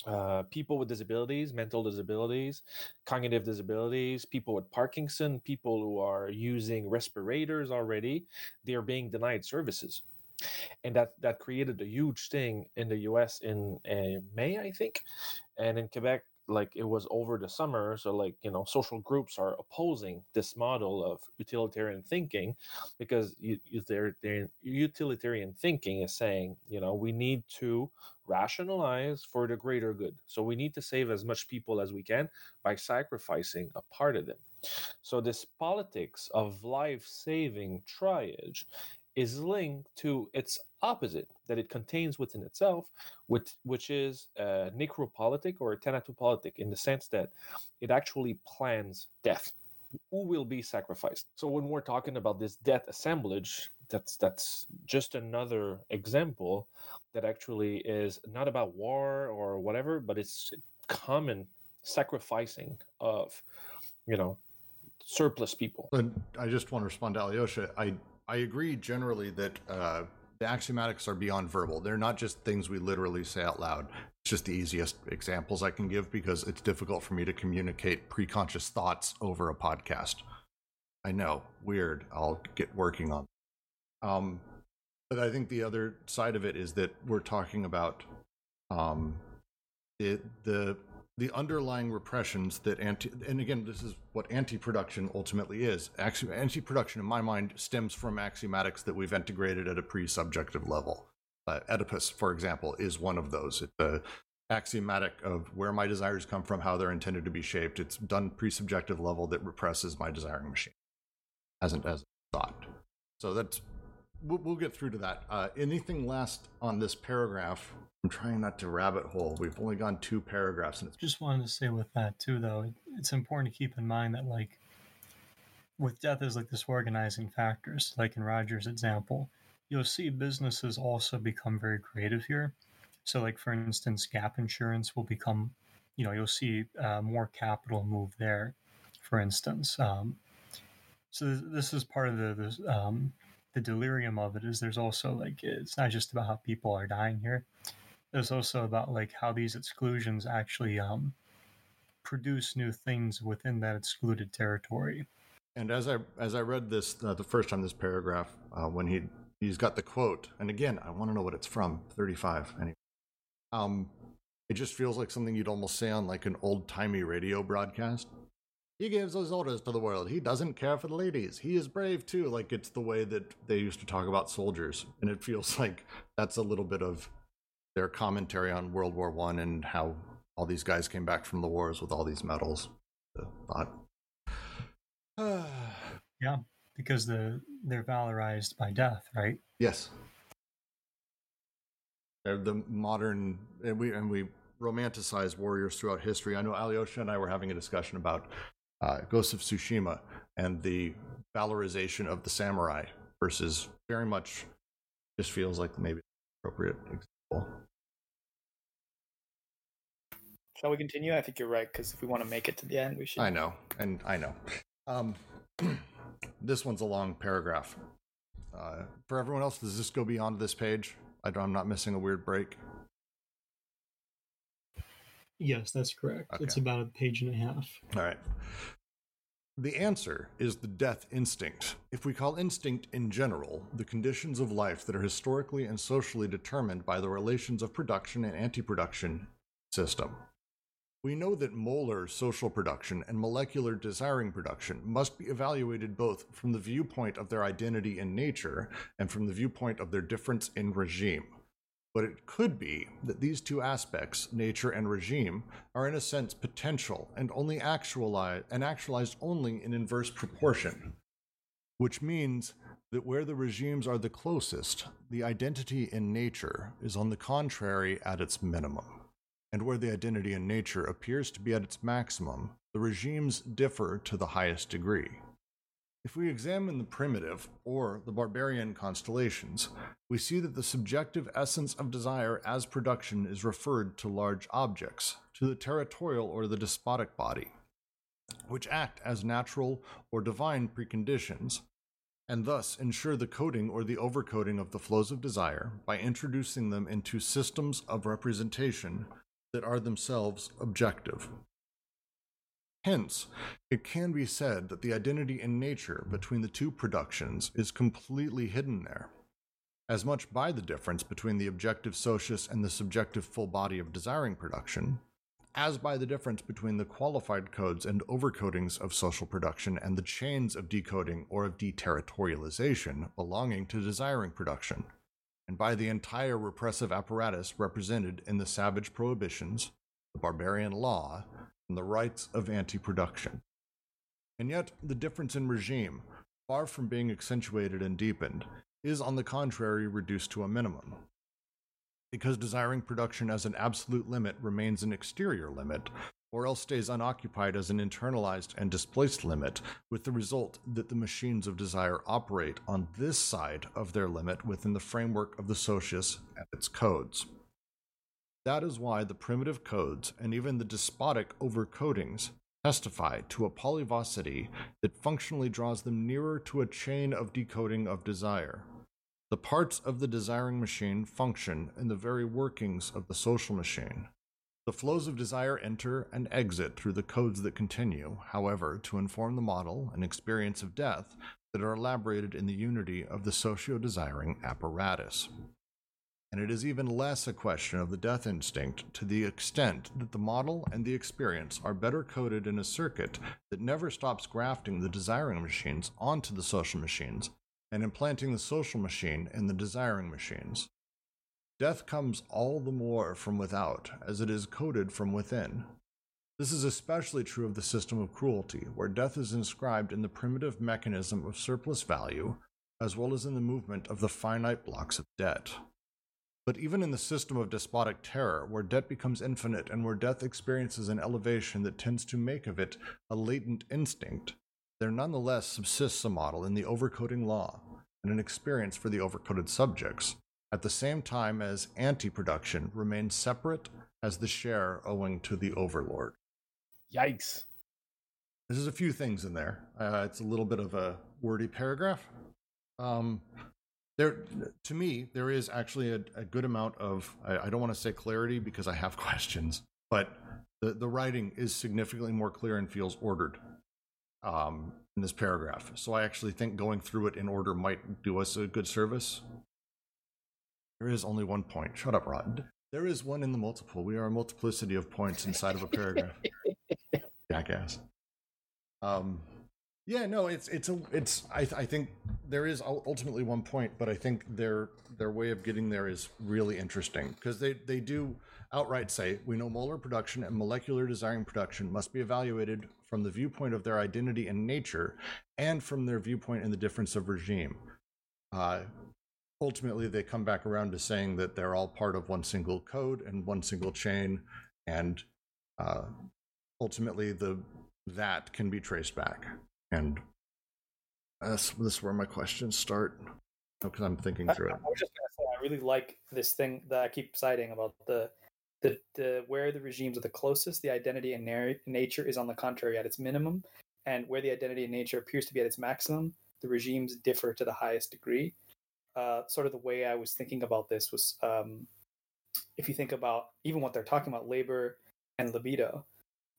uh, people with disabilities, mental disabilities, cognitive disabilities, people with Parkinson, people who are using respirators already, they are being denied services. And that, that created a huge thing in the US in uh, May, I think. And in Quebec, like it was over the summer. So, like, you know, social groups are opposing this model of utilitarian thinking because you, you, their, their utilitarian thinking is saying, you know, we need to rationalize for the greater good. So we need to save as much people as we can by sacrificing a part of them. So this politics of life-saving triage is linked to its opposite that it contains within itself, which, which is a necropolitic or a thanatopolitic in the sense that it actually plans death. Who will be sacrificed? So when we're talking about this death assemblage, that's that's just another example that actually is not about war or whatever, but it's common sacrificing of, you know, surplus people. But I just want to respond to Alyosha. I I agree generally that uh, the axiomatics are beyond verbal. They're not just things we literally say out loud. It's just the easiest examples I can give because it's difficult for me to communicate preconscious thoughts over a podcast. I know, weird. I'll get working on. Um, but I think the other side of it is that we're talking about um, it, the the underlying repressions that anti and again this is what anti-production ultimately is. Anti-production in my mind stems from axiomatics that we've integrated at a pre-subjective level. Uh, oedipus for example is one of those. It's the axiomatic of where my desires come from how they're intended to be shaped. It's done pre-subjective level that represses my desiring machine. Hasn't as thought. So that's we'll, we'll get through to that. Uh, anything last on this paragraph I'm trying not to rabbit hole. We've only gone two paragraphs, and it's Just wanted to say with that too, though, it's important to keep in mind that like with death as like this organizing factors, like in Roger's example, you'll see businesses also become very creative here. So, like for instance, gap insurance will become, you know, you'll see uh, more capital move there. For instance, um, so this is part of the the, um, the delirium of it. Is there's also like it's not just about how people are dying here there's also about like how these exclusions actually um, produce new things within that excluded territory. And as I as I read this uh, the first time this paragraph, uh, when he he's got the quote, and again I want to know what it's from. Thirty five. Anyway, um, it just feels like something you'd almost say on like an old timey radio broadcast. He gives his orders to the world. He doesn't care for the ladies. He is brave too. Like it's the way that they used to talk about soldiers, and it feels [laughs] like that's a little bit of their commentary on World War One and how all these guys came back from the wars with all these medals. thought. [sighs] yeah, because the they're valorized by death, right? Yes. They're the modern and we and we romanticize warriors throughout history. I know Alyosha and I were having a discussion about uh, Ghost of Tsushima and the valorization of the samurai versus very much just feels like maybe appropriate Shall we continue? I think you're right because if we want to make it to the end, we should. I know, and I know. Um, [clears throat] this one's a long paragraph. Uh, for everyone else, does this go beyond this page? I am not missing a weird break. Yes, that's correct. Okay. It's about a page and a half. All right. The answer is the death instinct. If we call instinct in general the conditions of life that are historically and socially determined by the relations of production and anti production system. We know that molar social production and molecular desiring production must be evaluated both from the viewpoint of their identity in nature and from the viewpoint of their difference in regime. But it could be that these two aspects, nature and regime, are in a sense potential and only actualized and actualized only in inverse proportion. Which means that where the regimes are the closest, the identity in nature is on the contrary at its minimum. And where the identity in nature appears to be at its maximum, the regimes differ to the highest degree. If we examine the primitive or the barbarian constellations, we see that the subjective essence of desire as production is referred to large objects, to the territorial or the despotic body, which act as natural or divine preconditions, and thus ensure the coding or the overcoding of the flows of desire by introducing them into systems of representation that are themselves objective. Hence, it can be said that the identity in nature between the two productions is completely hidden there, as much by the difference between the objective socius and the subjective full body of desiring production, as by the difference between the qualified codes and overcodings of social production and the chains of decoding or of deterritorialization belonging to desiring production, and by the entire repressive apparatus represented in the savage prohibitions, the barbarian law, and the rights of anti production. And yet, the difference in regime, far from being accentuated and deepened, is, on the contrary, reduced to a minimum. Because desiring production as an absolute limit remains an exterior limit, or else stays unoccupied as an internalized and displaced limit, with the result that the machines of desire operate on this side of their limit within the framework of the socius and its codes. That is why the primitive codes and even the despotic overcodings testify to a polyvocity that functionally draws them nearer to a chain of decoding of desire. The parts of the desiring machine function in the very workings of the social machine. The flows of desire enter and exit through the codes that continue, however, to inform the model and experience of death that are elaborated in the unity of the socio desiring apparatus and it is even less a question of the death instinct to the extent that the model and the experience are better coded in a circuit that never stops grafting the desiring machines onto the social machines and implanting the social machine in the desiring machines. Death comes all the more from without as it is coded from within. This is especially true of the system of cruelty, where death is inscribed in the primitive mechanism of surplus value, as well as in the movement of the finite blocks of debt. But even in the system of despotic terror, where debt becomes infinite and where death experiences an elevation that tends to make of it a latent instinct, there nonetheless subsists a model in the overcoding law and an experience for the overcoded subjects, at the same time as anti production remains separate as the share owing to the overlord. Yikes. There's a few things in there. Uh, it's a little bit of a wordy paragraph. Um, there to me there is actually a, a good amount of I, I don't want to say clarity because i have [laughs] questions but the, the writing is significantly more clear and feels ordered um, in this paragraph so i actually think going through it in order might do us a good service there is only one point. Shut up rod. There is one in the multiple. We are a multiplicity of points inside of a paragraph. [laughs] Jackass. Um yeah, no, it's it's a it's I I think there is ultimately one point, but I think their their way of getting there is really interesting because they they do outright say we know molar production and molecular desiring production must be evaluated from the viewpoint of their identity and nature, and from their viewpoint in the difference of regime. Uh, ultimately, they come back around to saying that they're all part of one single code and one single chain, and uh, ultimately the that can be traced back. And that's this is where my questions start because I'm thinking through it. I was just gonna say I really like this thing that I keep citing about the the, the where the regimes are the closest, the identity and nature is on the contrary at its minimum, and where the identity and nature appears to be at its maximum, the regimes differ to the highest degree. Uh, sort of the way I was thinking about this was um, if you think about even what they're talking about, labor and libido,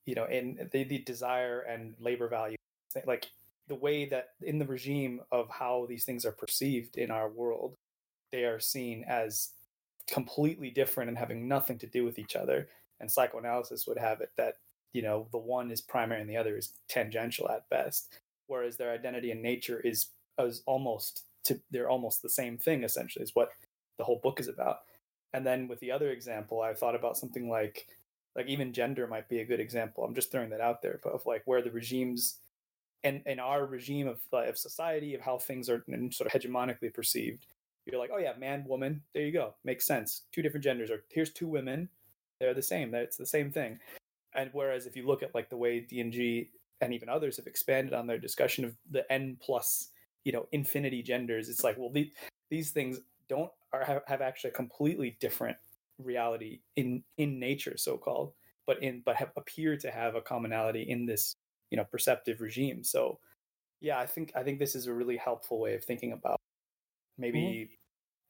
you know, and the, the desire and labor value like the way that in the regime of how these things are perceived in our world, they are seen as completely different and having nothing to do with each other. And psychoanalysis would have it that, you know, the one is primary and the other is tangential at best. Whereas their identity and nature is, is almost to they're almost the same thing essentially is what the whole book is about. And then with the other example, I thought about something like like even gender might be a good example. I'm just throwing that out there, but of like where the regimes and in our regime of, uh, of society of how things are sort of hegemonically perceived you're like oh yeah man woman there you go makes sense two different genders or here's two women they're the same it's the same thing and whereas if you look at like the way dng and even others have expanded on their discussion of the n plus you know infinity genders it's like well the, these things don't are, have, have actually a completely different reality in in nature so called but in but have appear to have a commonality in this you know perceptive regime so yeah i think i think this is a really helpful way of thinking about maybe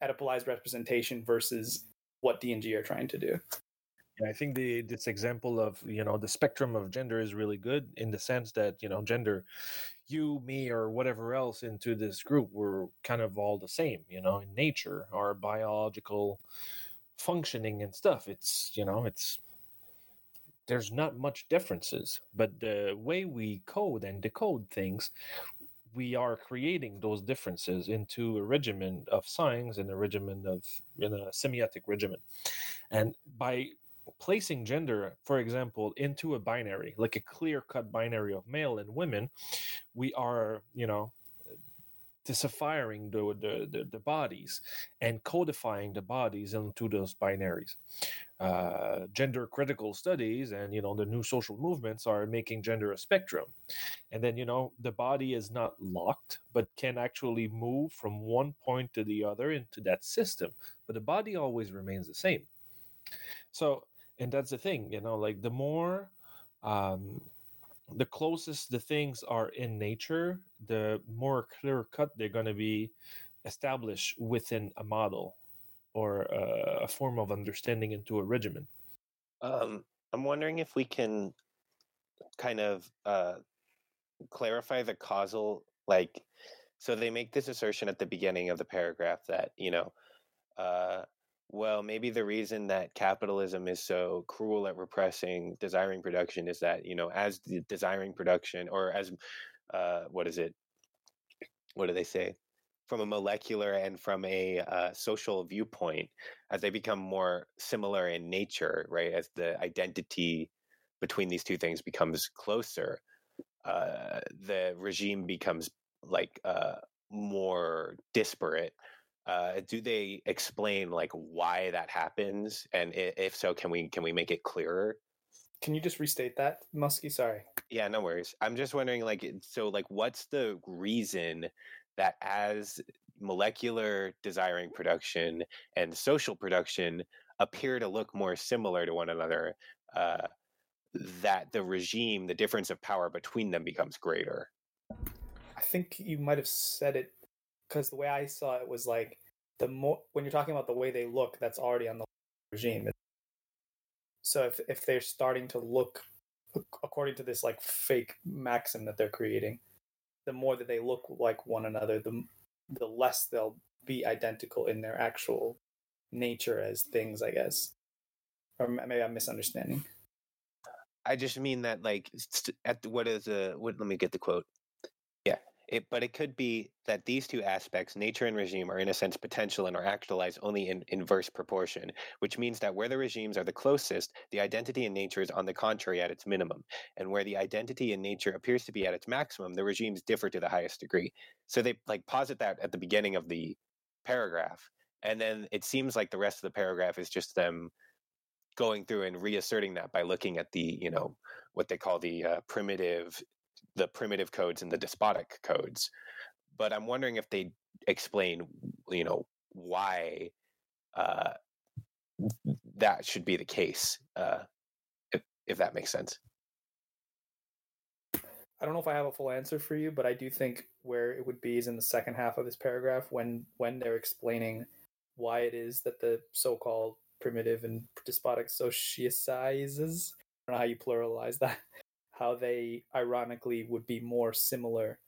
mm-hmm. oedipalized representation versus what dng are trying to do I think the this example of you know the spectrum of gender is really good in the sense that you know gender, you, me, or whatever else into this group we're kind of all the same. You know, in nature, our biological functioning and stuff. It's you know it's there's not much differences but the way we code and decode things we are creating those differences into a regimen of signs and a regimen of in a semiotic regimen and by placing gender for example into a binary like a clear cut binary of male and women we are you know the, the, the, the, bodies and codifying the bodies into those binaries. Uh, gender critical studies and you know the new social movements are making gender a spectrum and then you know the body is not locked but can actually move from one point to the other into that system but the body always remains the same so and that's the thing you know like the more um the closest the things are in nature, the more clear cut they're going to be established within a model or a, a form of understanding into a regimen. Um, I'm wondering if we can kind of uh, clarify the causal, like, so they make this assertion at the beginning of the paragraph that, you know, uh, well, maybe the reason that capitalism is so cruel at repressing desiring production is that, you know, as the desiring production or as, uh, what is it? What do they say? From a molecular and from a uh, social viewpoint, as they become more similar in nature, right? As the identity between these two things becomes closer, uh, the regime becomes like uh, more disparate uh, do they explain like why that happens? And if so can we can we make it clearer? Can you just restate that muskie? Sorry. Yeah no worries. I'm just wondering like so like what's the reason that as molecular desiring production and social production appear to look more similar to one another uh, that the regime the difference of power between them becomes greater? I think you might have said it because the way I saw it was like the more when you're talking about the way they look, that's already on the regime. So if if they're starting to look according to this like fake maxim that they're creating, the more that they look like one another, the the less they'll be identical in their actual nature as things, I guess. Or maybe I'm misunderstanding. I just mean that like at the, what is the what, let me get the quote. It, but it could be that these two aspects, nature and regime, are in a sense potential and are actualized only in inverse proportion, which means that where the regimes are the closest, the identity in nature is on the contrary at its minimum, and where the identity in nature appears to be at its maximum, the regimes differ to the highest degree. So they like posit that at the beginning of the paragraph, and then it seems like the rest of the paragraph is just them going through and reasserting that by looking at the you know what they call the uh, primitive the primitive codes and the despotic codes. But I'm wondering if they explain, you know, why uh, that should be the case, uh, if, if that makes sense. I don't know if I have a full answer for you, but I do think where it would be is in the second half of this paragraph when when they're explaining why it is that the so-called primitive and despotic socializes. I don't know how you pluralize that how they ironically would be more similar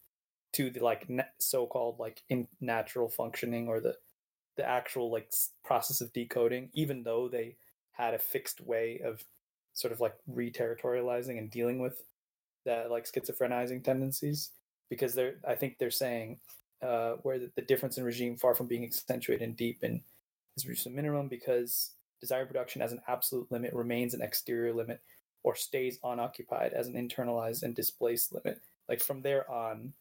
to the like so-called like in natural functioning or the the actual like process of decoding even though they had a fixed way of sort of like re-territorializing and dealing with that like schizophrenizing tendencies. Because they're i think they're saying uh, where the, the, difference in regime far from being accentuated and deep and is reached a minimum because desire production as an absolute limit remains an exterior limit or stays unoccupied as an internalized and displaced limit. Like from there on,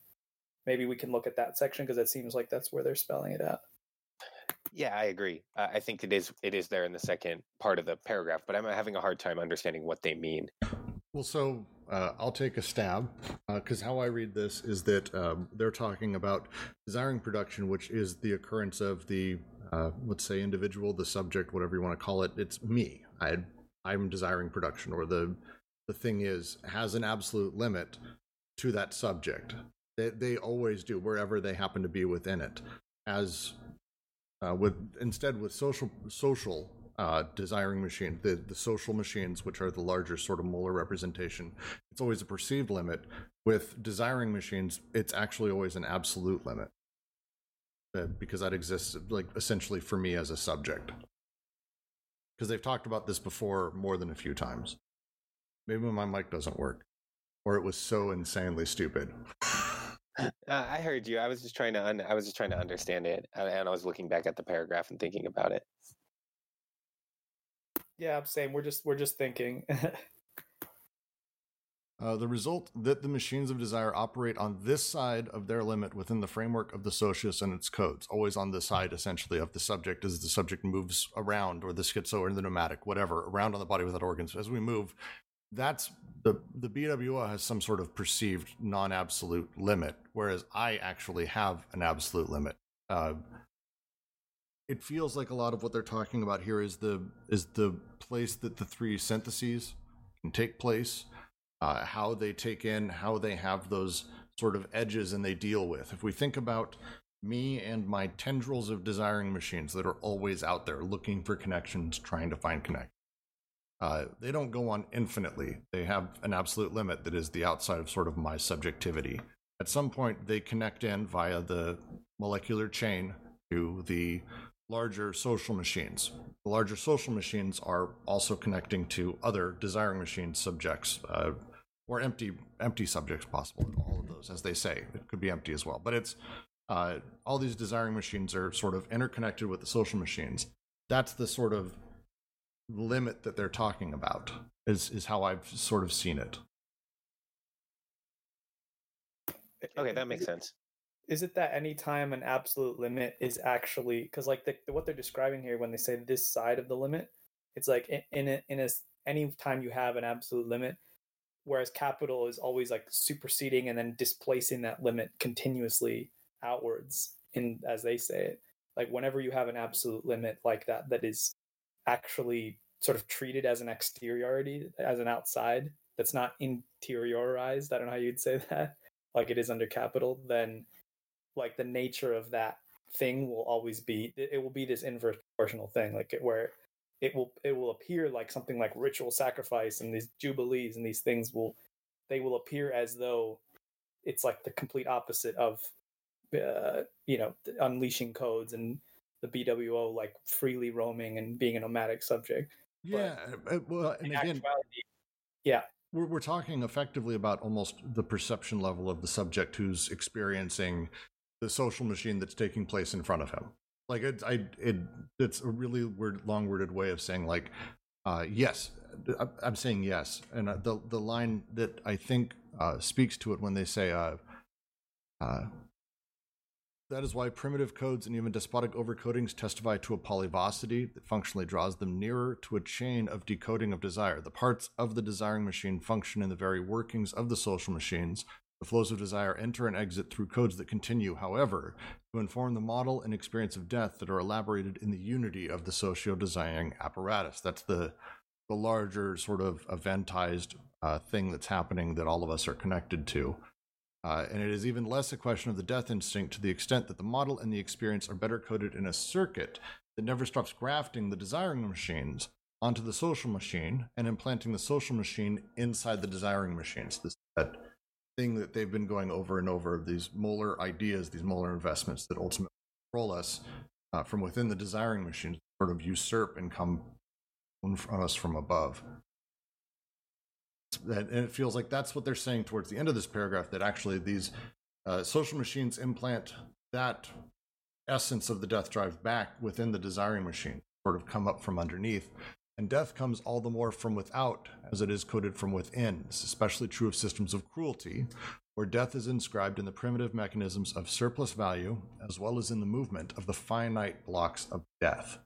maybe we can look at that section because it seems like that's where they're spelling it out. Yeah, I agree. Uh, I think it is it is there in the second part of the paragraph, but I'm having a hard time understanding what they mean. Well, so uh, I'll take a stab because uh, how I read this is that um, they're talking about desiring production, which is the occurrence of the uh, let's say individual, the subject, whatever you want to call it. It's me. I I'm desiring production or the the thing is has an absolute limit to that subject. They they always do wherever they happen to be within it. As uh, with instead with social social uh, desiring machine, the the social machines, which are the larger sort of molar representation, it's always a perceived limit. With desiring machines, it's actually always an absolute limit uh, because that exists like essentially for me as a subject because they've talked about this before more than a few times. Maybe my mic doesn't work, or it was so insanely stupid. [sighs] Uh, I heard you. I was just trying to. Un- I was just trying to understand it, and I was looking back at the paragraph and thinking about it. Yeah, I'm saying we're just we're just thinking. [laughs] Uh, the result that the machines of desire operate on this side of their limit within the framework of the socius and its codes, always on the side essentially of the subject as the subject moves around, or the schizo or the nomadic, whatever, around on the body without organs. As we move, that's the the BWO has some sort of perceived non-absolute limit, whereas I actually have an absolute limit. Uh, it feels like a lot of what they're talking about here is the is the place that the three syntheses can take place, uh, how they take in, how they have those sort of edges and they deal with. If we think about me and my tendrils of desiring machines that are always out there looking for connections, trying to find connect. Uh, they don't go on infinitely. They have an absolute limit that is the outside of sort of my subjectivity. At some point, they connect in via the molecular chain to the larger social machines. The larger social machines are also connecting to other desiring machine subjects, uh, or empty empty subjects possible in all of those, as they say. It could be empty as well, but it's uh, all these desiring machines are sort of interconnected with the social machines. That's the sort of limit that they're talking about. Is is how I've sort of seen it. Okay, that makes sense. Is it that any time an absolute limit is actually because like the, what they're describing here when they say this side of the limit, it's like in in a, in a any time you have an absolute limit, whereas capital is always like superseding and then displacing that limit continuously outwards in as they say it. Like whenever you have an absolute limit like that that is actually sort of treated as an exteriority as an outside that's not interiorized i don't know how you'd say [laughs] that like it is under capital then like the nature of that thing will always be it will be this inverse proportional thing like where it will it will appear like something like ritual sacrifice and these jubilees and these things will they will appear as though it's like the complete opposite of uh, you know unleashing codes and the BWO like freely roaming and being a nomadic subject. Yeah, but well, and again, yeah, we're we're talking effectively about almost the perception level of the subject who's experiencing the social machine that's taking place in front of him. Like it, I, it, it's a really weird, long-worded way of saying like, uh, yes, I'm saying yes, and uh, the the line that I think uh, speaks to it when they say, uh, uh, that is why primitive codes and even despotic overcodings testify to a polyvocity that functionally draws them nearer to a chain of decoding of desire. The parts of the desiring machine function in the very workings of the social machines. The flows of desire enter and exit through codes that continue, however, to inform the model and experience of death that are elaborated in the unity of the socio desiring apparatus. That's the the larger sort of eventized uh, thing that's happening that all of us are connected to. Uh, and it is even less a question of the death instinct to the extent that the model and the experience are better coded in a circuit that never stops grafting the desiring machines onto the social machine and implanting the social machine inside the desiring machines. This that thing that they've been going over and over these molar ideas, these molar investments that ultimately control us uh, from within the desiring machines, sort of usurp and come from us from above. And it feels like that's what they're saying towards the end of this paragraph that actually these uh, social machines implant that essence of the death drive back within the desiring machine sort of come up from underneath and death comes all the more from without as it is coded from within this is especially true of systems of cruelty where death is inscribed in the primitive mechanisms of surplus value as well as in the movement of the finite blocks of death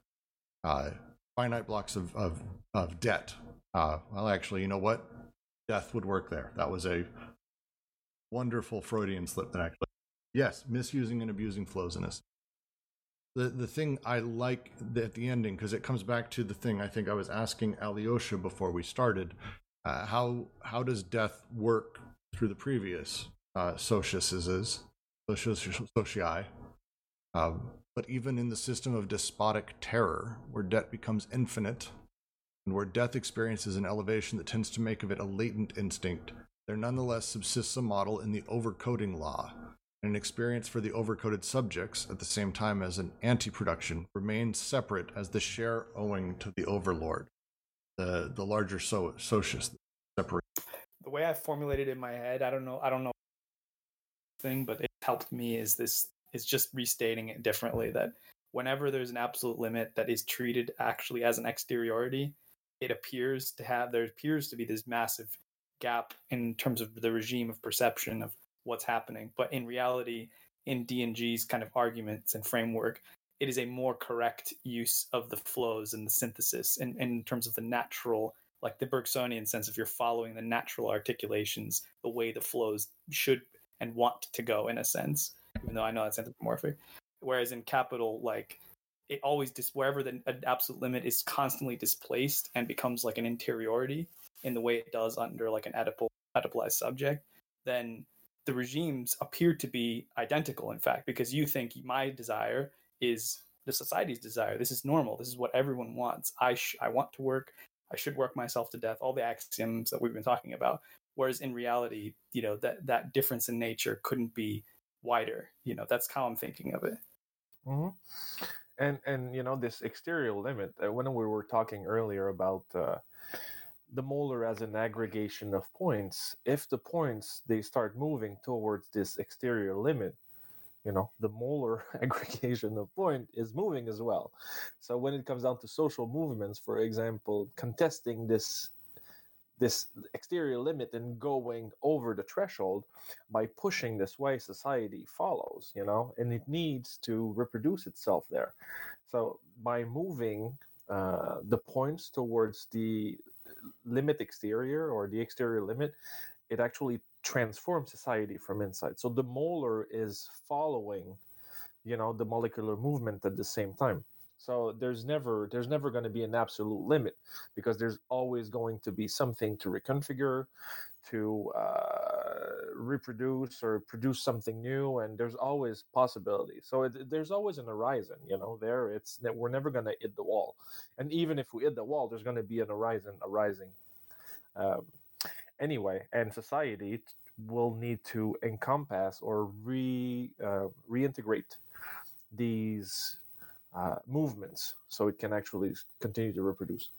uh, finite blocks of, of, of debt uh, well actually you know what death would work there. That was a wonderful Freudian slip that actually, yes, misusing and abusing flows in us. The, the thing I like at the ending, because it comes back to the thing I think I was asking Alyosha before we started, uh, how how does death work through the previous uh, sociuses, socii, um, but even in the system of despotic terror, where debt becomes infinite and where death experiences an elevation that tends to make of it a latent instinct, there nonetheless subsists a model in the overcoding law. An experience for the overcoded subjects, at the same time as an anti production, remains separate as the share owing to the overlord, the, the larger so- socius. Separate. The way I formulated it in my head, I don't know, I don't know thing, but it helped me is this is just restating it differently that whenever there's an absolute limit that is treated actually as an exteriority, it appears to have there appears to be this massive gap in terms of the regime of perception of what's happening. But in reality, in D&G's kind of arguments and framework, it is a more correct use of the flows and the synthesis in, in terms of the natural, like the Bergsonian sense, if you're following the natural articulations, the way the flows should and want to go in a sense, even though I know that's anthropomorphic. Whereas in capital, like it always dis- wherever the absolute limit is constantly displaced and becomes like an interiority in the way it does under like an Oedipal, subject, then the regimes appear to be identical, in fact, because you think my desire is the society's desire. This is normal. This is what everyone wants. I sh- I want to work. I should work myself to death. All the axioms that we've been talking about. Whereas in reality, you know that that difference in nature couldn't be wider. You know that's how I'm thinking of it. Mm-hmm. And and you know this exterior limit. Uh, when we were talking earlier about uh, the molar as an aggregation of points, if the points they start moving towards this exterior limit, you know the molar [laughs] aggregation of point is moving as well. So when it comes down to social movements for example contesting this this exterior limit and going over the threshold by pushing this way society follows you know and it needs to reproduce itself there. So by moving uh, the points towards the limit exterior or the exterior limit it actually transforms society from inside. So the molar is following, you know, the molecular movement at the same time. So there's never there's never going to be an absolute limit because there's always going to be something to reconfigure, to uh, reproduce or produce something new, and there's always possibility So it, there's always an horizon, you know. There, it's we're never going to hit the wall, and even if we hit the wall, there's going to be an horizon arising. Um, anyway, and society will need to encompass or re uh, reintegrate these uh, movements so it can actually continue to reproduce.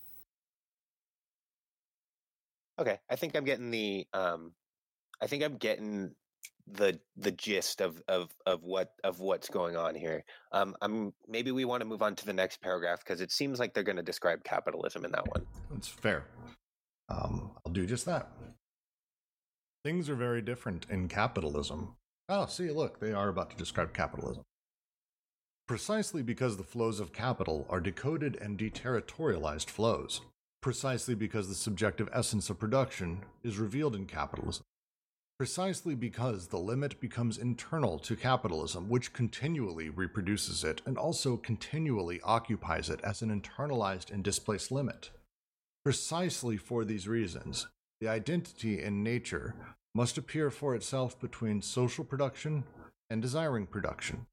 Okay, I think I'm getting the um, I think I'm getting the the gist of of of what of what's going on here. Um, I'm maybe we want to move on to the next paragraph because it seems like they're going to describe capitalism in that one. That's fair. Um, I'll do just that. Things are very different in capitalism. Oh, see, look, they are about to describe capitalism. Precisely because the flows of capital are decoded and deterritorialized flows. Precisely because the subjective essence of production is revealed in capitalism. Precisely because the limit becomes internal to capitalism, which continually reproduces it and also continually occupies it as an internalized and displaced limit. Precisely for these reasons, the identity in nature must appear for itself between social production and desiring production.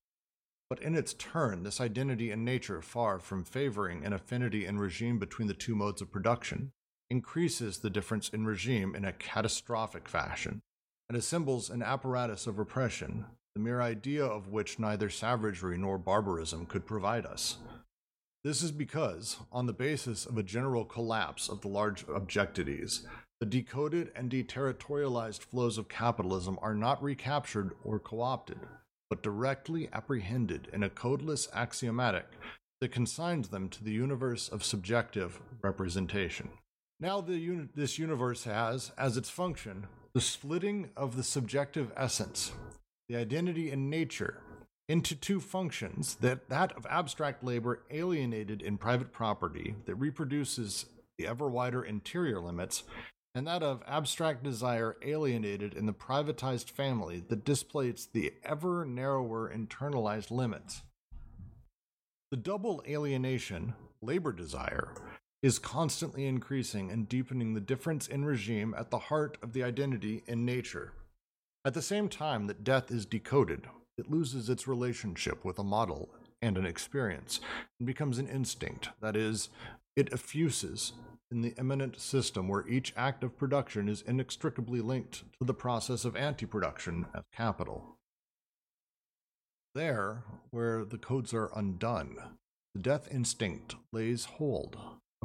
But in its turn, this identity in nature, far from favoring an affinity in regime between the two modes of production, increases the difference in regime in a catastrophic fashion, and assembles an apparatus of repression, the mere idea of which neither savagery nor barbarism could provide us. This is because, on the basis of a general collapse of the large objectities, the decoded and deterritorialized flows of capitalism are not recaptured or co opted, but directly apprehended in a codeless axiomatic that consigns them to the universe of subjective representation. Now, uni- this universe has, as its function, the splitting of the subjective essence, the identity in nature, into two functions that, that of abstract labor alienated in private property that reproduces the ever wider interior limits and that of abstract desire alienated in the privatized family that displays the ever narrower internalized limits. The double alienation, labor desire, is constantly increasing and deepening the difference in regime at the heart of the identity in nature. At the same time that death is decoded, it loses its relationship with a model and an experience and becomes an instinct, that is, it effuses in the immanent system where each act of production is inextricably linked to the process of anti production as capital. There, where the codes are undone, the death instinct lays hold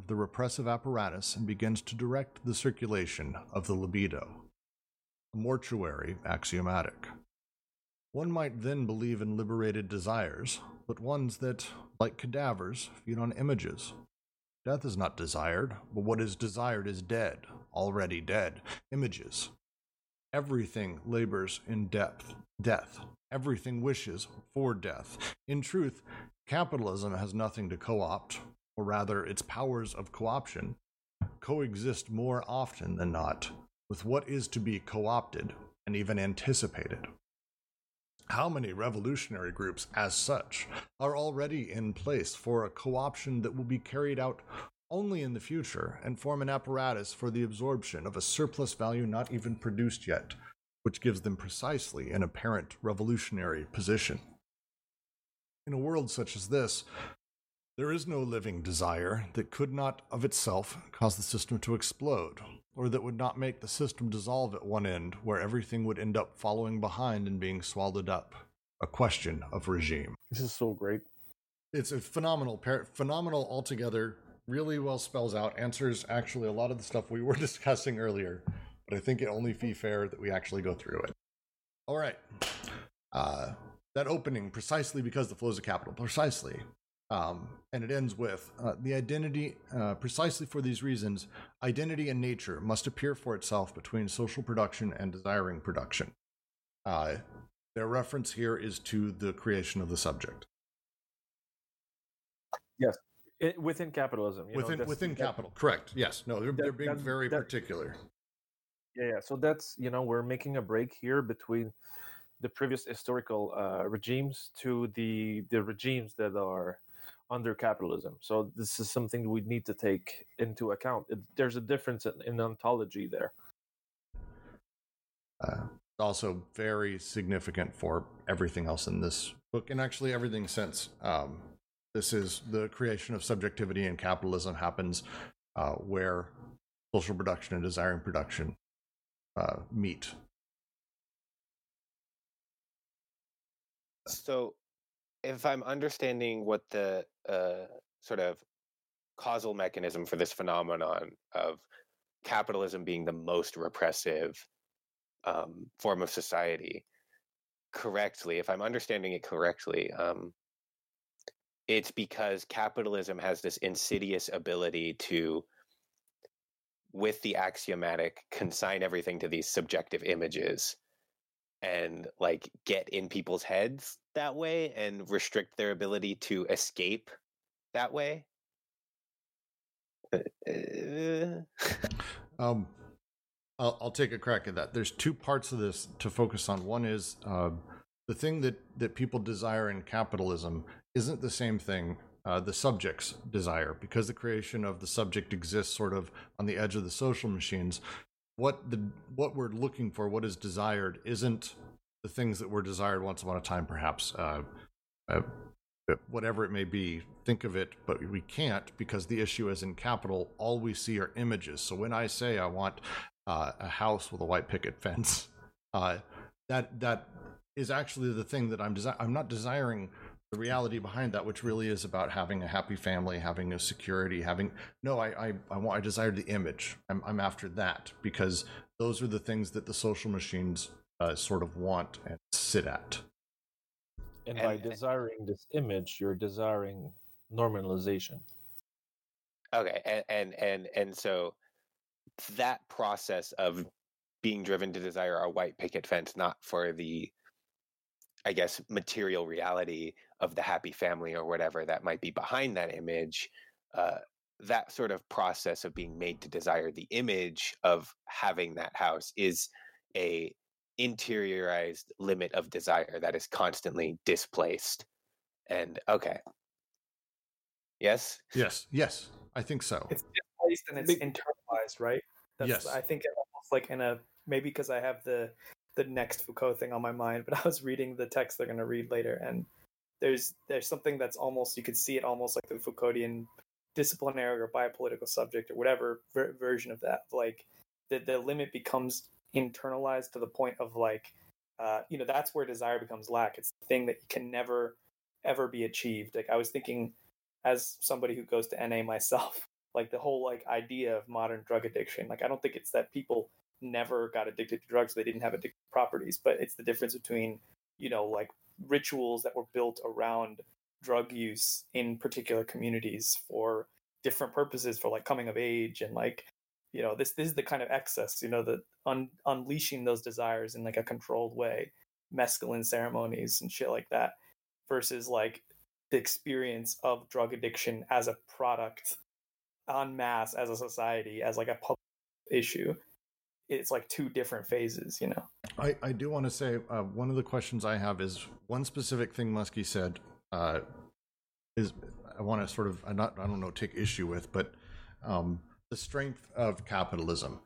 the repressive apparatus and begins to direct the circulation of the libido. A mortuary axiomatic. One might then believe in liberated desires, but ones that, like cadavers, feed on images, Death is not desired, but what is desired is dead, already dead. Images. Everything labors in depth, death. Everything wishes for death. In truth, capitalism has nothing to co opt, or rather, its powers of co option coexist more often than not with what is to be co opted and even anticipated. How many revolutionary groups, as such, are already in place for a co option that will be carried out only in the future and form an apparatus for the absorption of a surplus value not even produced yet, which gives them precisely an apparent revolutionary position? In a world such as this, there is no living desire that could not of itself cause the system to explode, or that would not make the system dissolve at one end, where everything would end up following behind and being swallowed up. A question of regime. This is so great. It's a phenomenal, par- phenomenal altogether. Really well spells out, answers actually a lot of the stuff we were [laughs] discussing earlier, but I think it only be fair that we actually go through it. All right. Uh, that opening, precisely because the flows of capital, precisely um, and it ends with uh, the identity, uh, precisely for these reasons, identity and nature must appear for itself between social production and desiring production. Uh, their reference here is to the creation of the subject. Yes, it, within capitalism. within know, within that, capital, correct? Yes. No, they're, that, they're being that, very that, particular. Yeah, yeah. So that's you know we're making a break here between the previous historical uh, regimes to the the regimes that are under capitalism. So this is something we need to take into account. It, there's a difference in, in ontology there. Uh, also very significant for everything else in this book, and actually everything since. Um, this is the creation of subjectivity and capitalism happens uh, where social production and desiring production uh, meet. So if I'm understanding what the uh, sort of causal mechanism for this phenomenon of capitalism being the most repressive um, form of society correctly, if I'm understanding it correctly, um, it's because capitalism has this insidious ability to, with the axiomatic, consign everything to these subjective images and like get in people's heads that way and restrict their ability to escape that way. Uh, [laughs] um, I'll, I'll take a crack at that. There's two parts of this to focus on. One is uh, the thing that, that people desire in capitalism isn't the same thing uh, the subject's desire, because the creation of the subject exists sort of on the edge of the social machines what the what we're looking for, what is desired, isn't the things that were desired once upon a time, perhaps. Uh, uh, whatever it may be, think of it, but we can't because the issue is in capital. All we see are images. So when I say I want uh, a house with a white picket fence, [laughs] uh, that that is actually the thing that I'm desi- I'm not desiring the reality behind that, which really is about having a happy family, having a security, having no, I I, I want I desire the image. I'm I'm after that because those are the things that the social machines uh, sort of want and sit at. And, and by desiring this image, you're desiring normalization. Okay, and and and and so that process of being driven to desire a white picket fence, not for the I guess, material reality of the happy family or whatever that might be behind that image, uh, that sort of process of being made to desire the image of having that house is a interiorized limit of desire that is constantly displaced. And okay. Yes? Yes, yes, I think so. It's displaced and it's internalized, right? That's, yes. I think almost like in a maybe because I have the the next Foucault thing on my mind, but [laughs] I was reading the text they're going to read later, and there's there's something that's almost you could see it almost like the Foucauldian disciplinary or biopolitical subject or whatever ver- version of that. Like the the limit becomes internalized to the point of like uh, you know that's where desire becomes lack. It's the thing that can never ever be achieved. Like I was thinking, as somebody who goes to NA myself, [laughs] like the whole like idea of modern drug addiction. Like I don't think it's that people never got addicted to drugs. They didn't have addictive properties, but it's the difference between, you know, like rituals that were built around drug use in particular communities for different purposes for like coming of age and like you know this this is the kind of excess you know the un, unleashing those desires in like a controlled way mescaline ceremonies and shit like that versus like the experience of drug addiction as a product en masse as a society as like a public issue it's like two different phases you know? I, I do want to say uh, one of the questions i have is one specific thing muskie said uh, is i want to sort of I'm not i don't know take issue with but um, the strength of capitalism.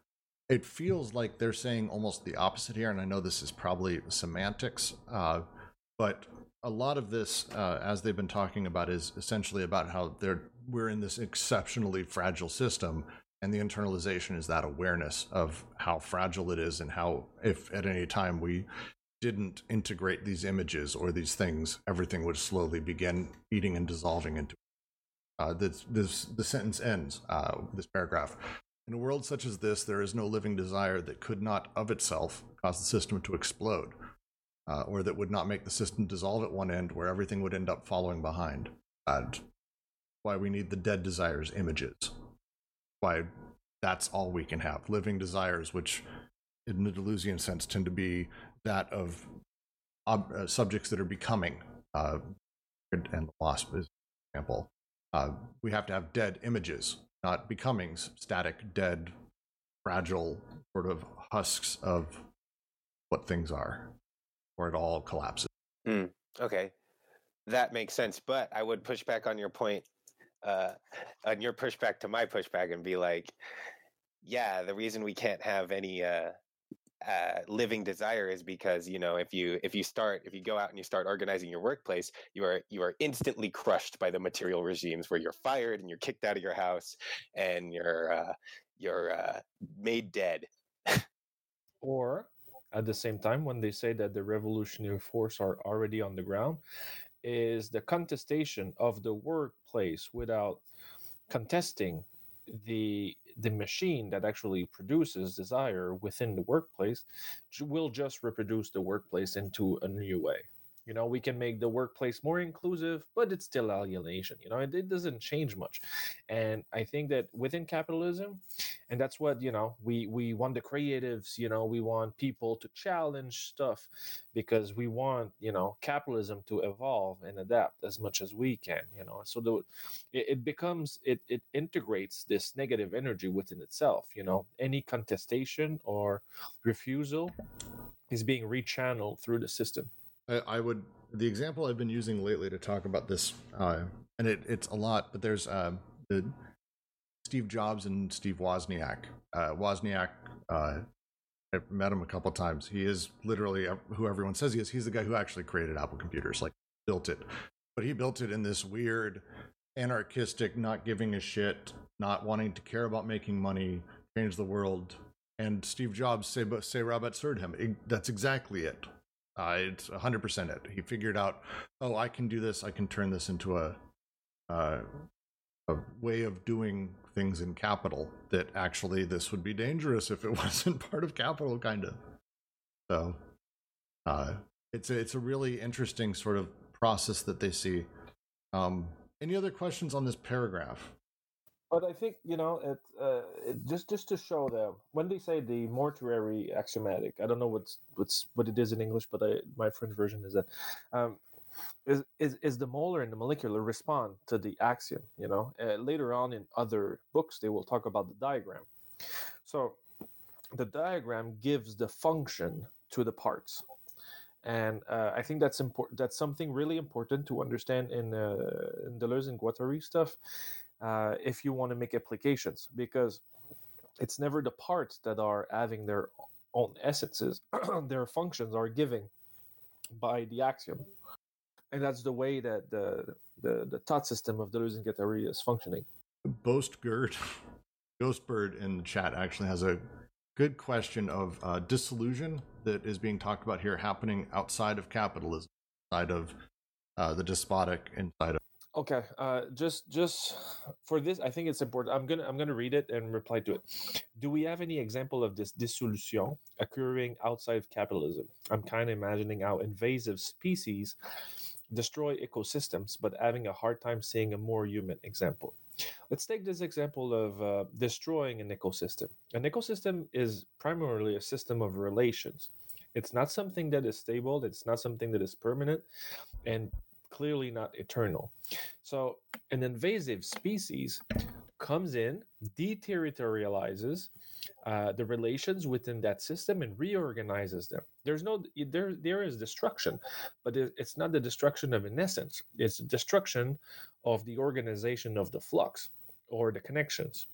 It feels like they're saying almost the opposite here and i know this is probably semantics uh, but a lot of this, uh, as they've been talking about, is essentially about how they're we're in this exceptionally fragile system, and the internalization is that awareness of how fragile it is, and how if at any time we didn't integrate these images or these things, everything would slowly begin eating and dissolving into. Uh, this, this the sentence ends. Uh, this paragraph. In a world such as this, there is no living desire that could not of itself cause the system to explode uh, or that would not make the system dissolve at one end where everything would end up following behind. And why we need the dead desires images. Why that's all we can have. Living desires, which in the Deleuzian sense tend to be that of ob- uh, subjects that are becoming, uh, and the wasp is example. Uh, we have to have dead images, not becomings, static, dead, fragile sort of husks of what things are or it all collapses. Mm, okay, that makes sense. But I would push back on your point, uh, on your pushback to my pushback, and be like, yeah, the reason we can't have any uh, uh, living desire is because you know if you if you start if you go out and you start organizing your workplace you are you are instantly crushed by the material regimes where you're fired and you're kicked out of your house and you're uh, you're uh, made dead. [laughs] Or at the same time when they say that the revolutionary force are already on the ground is the contestation of the workplace without contesting the the machine that actually produces desire within the workplace will just reproduce the workplace into a new way you know we can make the workplace more inclusive but it's still alienation you know it, it, doesn't change much. And i think that within capitalism and that's what you know we we want the creatives you know we want people to challenge stuff because we want you know capitalism to evolve and adapt as much as we can you know. So the it, it becomes it it integrates this negative energy within itself you know. Any contestation or refusal is being rechanneled through the system I, would the example I've been using lately to talk about this, uh, and it, it's a lot, but there's uh, the Steve Jobs and Steve Wozniak. Uh, Wozniak, uh, I've met him a couple times. He is literally who everyone says he is. He's the guy who actually created Apple computers, like built it. But he built it in this weird, anarchistic, not giving a shit, not wanting to care about making money, change the world. And Steve Jobs say, say Robert served him. That's exactly it. Uh, it's 100% it. He figured out, oh, I can do this. I can turn this into a, uh, a way of doing things in capital that actually this would be dangerous if it [laughs] wasn't part of capital, kind of. So uh, it's, a, it's a really interesting sort of process that they see. Um, any other questions on this paragraph? But I think you know it, uh, it, just just to show them when they say the mortuary axiomatic. I don't know what's what's what it is in English, but I, my French version is that um, is, is is the molar and the molecular respond to the axiom. You know, uh, later on in other books they will talk about the diagram. So the diagram gives the function to the parts and uh, I think that's important. That's something really important to understand in, uh, in Deleuze and Guattari stuff, uh, if you want to make applications because it's never the parts that are having their own essences [clears throat] their functions are given by the axiom. And that's the way that the the, the thought system of Deleuze and Guattari is functioning. Boastgird Ghostbird in the chat actually has a good question of uh, disillusion that is being talked about here happening outside of capitalism, outside of uh, the despotic, inside of Okay, uh, just just for this, I think it's important. I'm gonna I'm gonna read it and reply to it. Do we have any example of this dissolution occurring outside of capitalism? I'm kind of imagining how invasive species destroy ecosystems, but having a hard time seeing a more human example. Let's take this example of uh, destroying an ecosystem. An ecosystem is primarily a system of relations. It's not something that is stable, it's not something that is permanent, and clearly not eternal. So, an invasive species comes in, deterritorializes uh, the relations within that system, and reorganizes them. There's no there there is destruction, but it's not the destruction of an essence. It's destruction of the organization of the flux or the connections.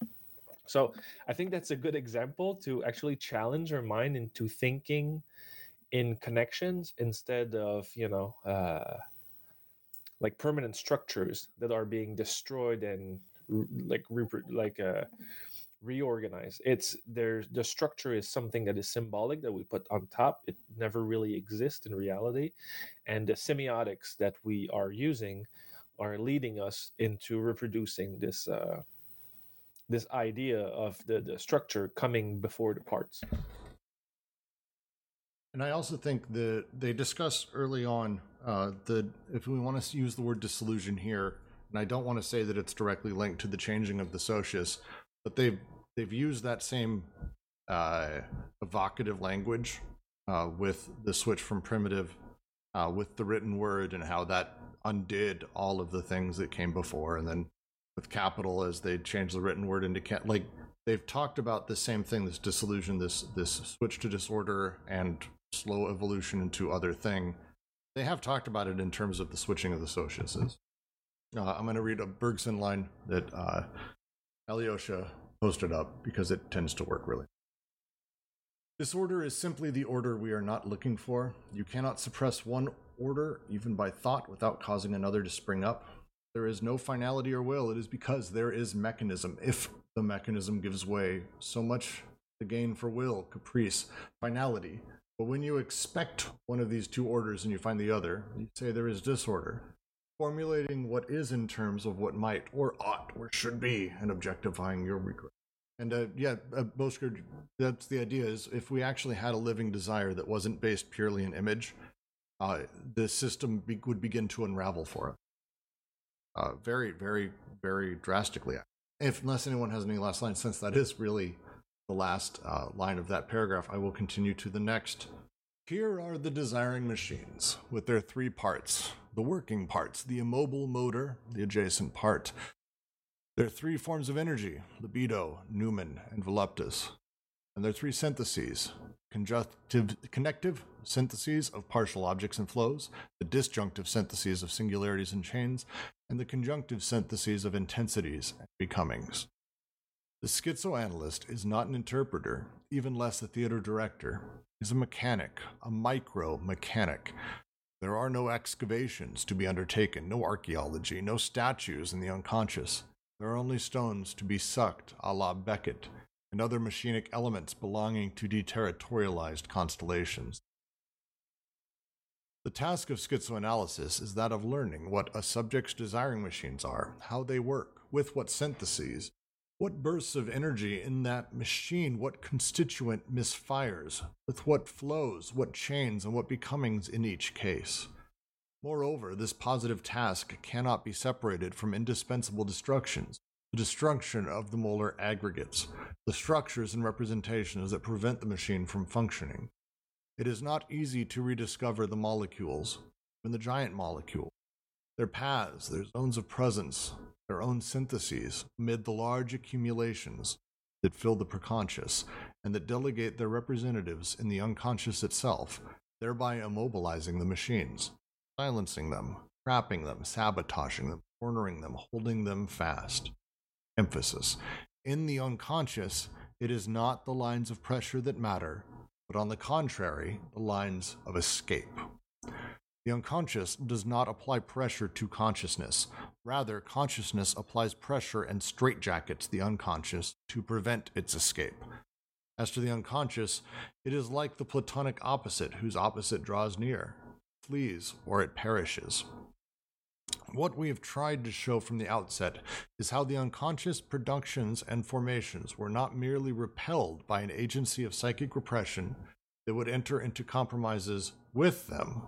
So I think that's a good example to actually challenge our mind into thinking in connections instead of you know uh, like permanent structures that are being destroyed and like like uh, reorganized. It's there. The structure is something that is symbolic that we put on top. It never really exists in reality, and the semiotics that we are using are leading us into reproducing this uh, this idea of the, the structure coming before the parts. And I also think that they discuss early on uh, if we want to use the word disillusion here, and I don't want to say that it's directly linked to the changing of the socius, but they've they've used that same uh, evocative language uh, with the switch from primitive uh, with the written word and how that undid all of the things that came before, and then with capital as they changed the written word into ca- like they've talked about the same thing this disillusion this this switch to disorder and slow evolution into other thing they have talked about it in terms of the switching of the sociuses uh, i'm going to read a bergson line that uh, alyosha posted up because it tends to work really disorder is simply the order we are not looking for you cannot suppress one order even by thought without causing another to spring up there is no finality or will. It is because there is mechanism. If the mechanism gives way, so much the gain for will, caprice, finality. But when you expect one of these two orders and you find the other, you say there is disorder. Formulating what is in terms of what might or ought or should be and objectifying your regret. And uh, yeah, uh, Bosker, that's the idea is if we actually had a living desire that wasn't based purely in image, uh, the system be- would begin to unravel for us uh, very, very, very drastically. If unless anyone has any last lines, since that is really the last uh, line of that paragraph, I will continue to the next. Here are the desiring machines with their three parts the working parts, the immobile motor, the adjacent part. Their three forms of energy libido, numen, and voluptas. And their three syntheses conjunctive, connective syntheses of partial objects and flows, the disjunctive syntheses of singularities and chains, and the conjunctive syntheses of intensities and becomings. The schizoanalyst is not an interpreter, even less a theater director. He's a mechanic, a micro mechanic. There are no excavations to be undertaken, no archaeology, no statues in the unconscious. There are only stones to be sucked a la Beckett and other machinic elements belonging to deterritorialized constellations. The task of schizoanalysis is that of learning what a subject's desiring machines are, how they work, with what syntheses, what bursts of energy in that machine, what constituent misfires, with what flows, what chains, and what becomings in each case. Moreover, this positive task cannot be separated from indispensable destructions, the destruction of the molar aggregates, the structures and representations that prevent the machine from functioning. It is not easy to rediscover the molecules, even the giant molecule, their paths, their zones of presence, their own syntheses amid the large accumulations that fill the preconscious and that delegate their representatives in the unconscious itself, thereby immobilizing the machines, silencing them, trapping them, sabotaging them, cornering them, holding them fast emphasis. In the unconscious, it is not the lines of pressure that matter, but on the contrary, the lines of escape. The unconscious does not apply pressure to consciousness. Rather, consciousness applies pressure and straitjackets the unconscious to prevent its escape. As to the unconscious, it is like the Platonic opposite whose opposite draws near, flees, or it perishes. What we have tried to show from the outset is how the unconscious productions and formations were not merely repelled by an agency of psychic repression that would enter into compromises with them,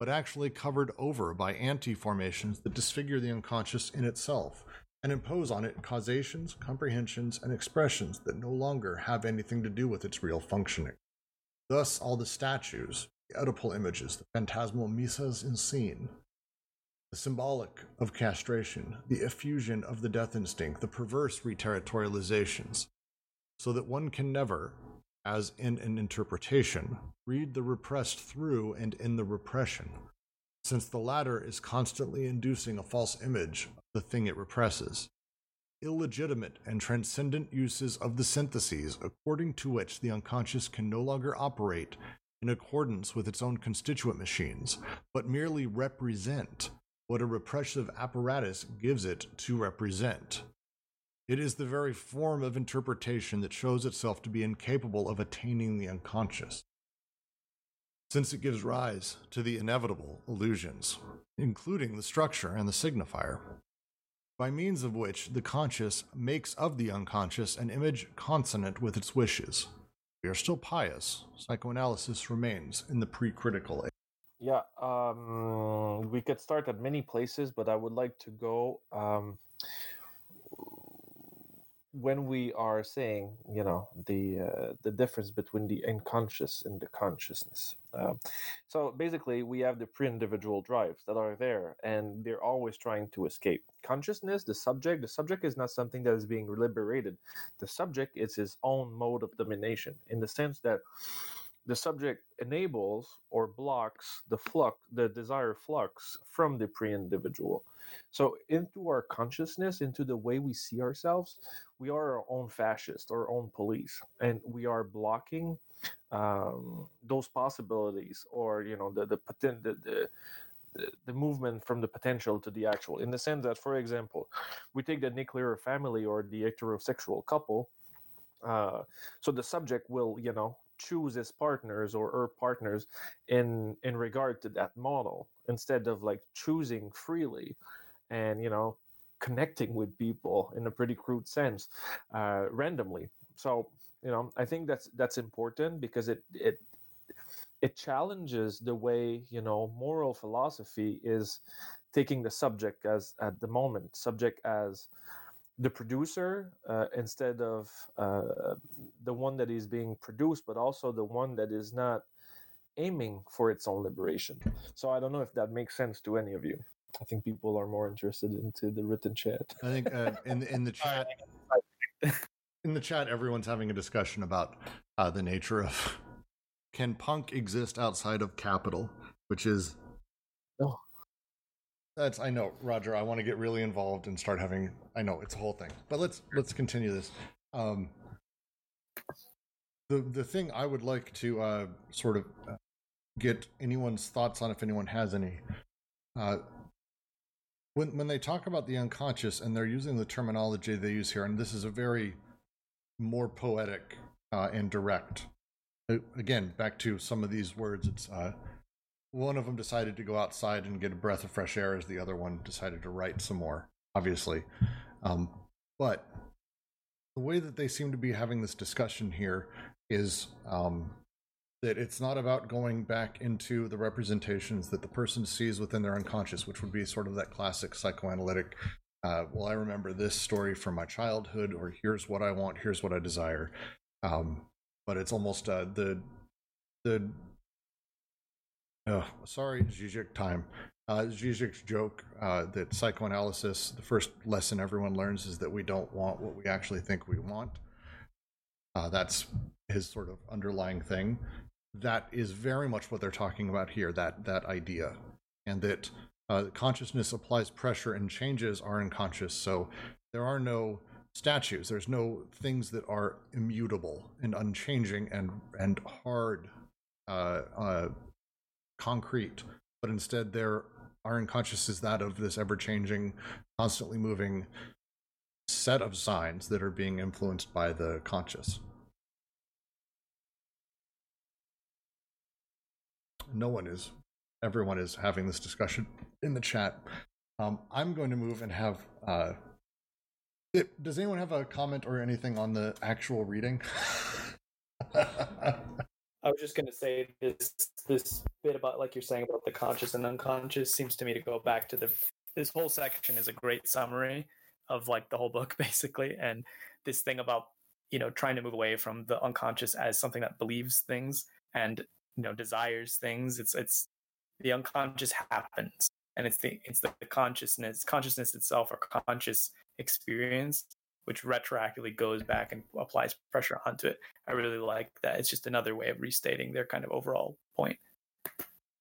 but actually covered over by anti formations that disfigure the unconscious in itself and impose on it causations, comprehensions, and expressions that no longer have anything to do with its real functioning. Thus, all the statues, the Oedipal images, the phantasmal mises en scène, the symbolic of castration, the effusion of the death instinct, the perverse reterritorializations, so that one can never, as in an interpretation, read the repressed through and in the repression, since the latter is constantly inducing a false image of the thing it represses. Illegitimate and transcendent uses of the syntheses according to which the unconscious can no longer operate in accordance with its own constituent machines, but merely represent what a repressive apparatus gives it to represent. It is the very form of interpretation that shows itself to be incapable of attaining the unconscious, since it gives rise to the inevitable illusions, including the structure and the signifier, by means of which the conscious makes of the unconscious an image consonant with its wishes. We are still pious. Psychoanalysis remains in the pre critical age. Yeah, um, we could start at many places, but I would like to go um, when we are saying, you know, the uh, the difference between the unconscious and the consciousness. Um, so basically, we have the pre-individual drives that are there, and they're always trying to escape consciousness. The subject, the subject is not something that is being liberated. The subject is his own mode of domination, in the sense that the subject enables or blocks the flux the desired flux from the pre-individual. So into our consciousness into the way we see ourselves we are our own fascist our own police and we are blocking um, those possibilities or you know the the, the, the the movement from the potential to the actual. In the sense that for example we take the nuclear family or the heterosexual couple uh, so the subject will you know choose his partners or her partners in in regard to that model instead of like choosing freely and you know connecting with people in a pretty crude sense uh, randomly. So you know i think that's that's important because it it it challenges the way you know moral philosophy is taking the subject as at the moment subject as the producer uh, instead of uh, the one that is being produced, but also the one that is not aiming for its own liberation. So I don't know if that makes sense to any of you. I think people are more interested into the written chat. I think uh, in in the chat, [laughs] in the chat, everyone's having a discussion about uh, the nature of can punk exist outside of capital, which is no. That's I know, Roger. I want to get really involved and start having. I know it's a whole thing, but let's let's continue this. Um, the the thing I would like to uh, sort of uh, get anyone's thoughts on, if anyone has any, uh, when when they talk about the unconscious and they're using the terminology they use here, and this is a very more poetic uh, and direct. Uh, again, back to some of these words. It's uh, one of them decided to go outside and get a breath of fresh air as the other one decided to write some more obviously. Um, but the way that they seem to be having this discussion here is um, that it's not about going back into the representations that the person sees within their unconscious which would be sort of that classic psychoanalytic uh, well i remember this story from my childhood or here's what i want here's what i desire. Um, but it's almost uh, the the Oh, sorry, Zizek time. Uh, Zizek's joke uh, that psychoanalysis, the first lesson everyone learns is that we don't want what we actually think we want. Uh, that's his sort of underlying thing. That is very much what they're talking about here. That that idea, and that uh, consciousness applies pressure and changes are unconscious. So there are no statues. There's no things that are immutable and unchanging and and hard uh, uh, concrete, but instead their our unconscious is that of this ever changing, constantly moving set of signs that are being influenced by the conscious. No one is, everyone is having this discussion in the chat. Um, I'm going to move and have. Uh, it, does anyone have a comment or anything on the actual reading? [laughs] I was just going to say this this bit about like you're saying about the conscious and unconscious seems to me to go back to the this whole section is a great summary of like the whole book [laughs] basically and this thing about you know trying to move away from the unconscious as something that believes things and you know desires things. It's it's the unconscious happens and it's the it's the consciousness consciousness itself or conscious experience which retroactively goes back and applies pressure onto it i really like that it's just another way of restating their kind of overall point.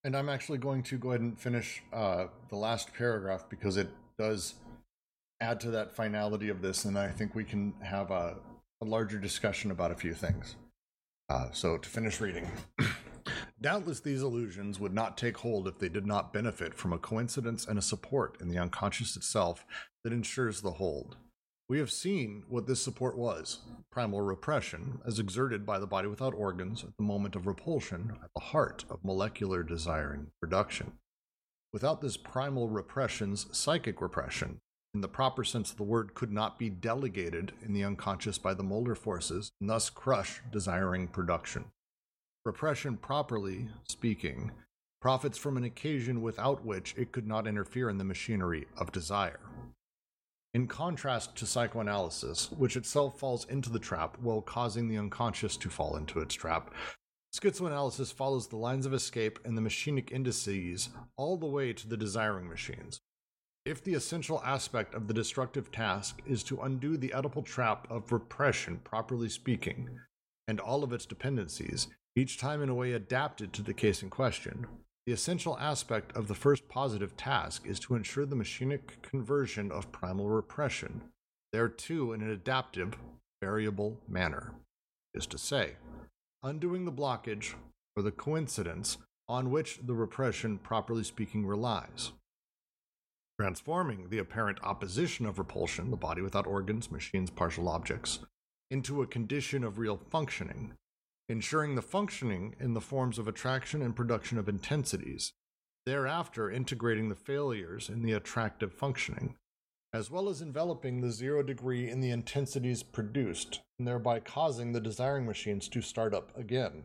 and i'm actually going to go ahead and finish uh, the last paragraph because it does add to that finality of this and i think we can have a, a larger discussion about a few things uh, so to finish reading [clears throat] Doubtless these illusions would not take hold if they did not benefit from a coincidence and a support in the unconscious itself that ensures the hold. We have seen what this support was primal repression, as exerted by the body without organs at the moment of repulsion at the heart of molecular desiring production. Without this primal repression's psychic repression, in the proper sense of the word, could not be delegated in the unconscious by the molar forces, and thus crush desiring production. Repression, properly speaking, profits from an occasion without which it could not interfere in the machinery of desire. In contrast to psychoanalysis, which itself falls into the trap while causing the unconscious to fall into its trap, schizoanalysis follows the lines of escape and the machinic indices all the way to the desiring machines. If the essential aspect of the destructive task is to undo the Oedipal trap of repression, properly speaking, and all of its dependencies, each time in a way adapted to the case in question. The essential aspect of the first positive task is to ensure the machinic conversion of primal repression, thereto in an adaptive, variable manner. Is to say, undoing the blockage or the coincidence on which the repression, properly speaking, relies. Transforming the apparent opposition of repulsion, the body without organs, machines, partial objects, into a condition of real functioning, ensuring the functioning in the forms of attraction and production of intensities, thereafter integrating the failures in the attractive functioning, as well as enveloping the zero degree in the intensities produced, and thereby causing the desiring machines to start up again.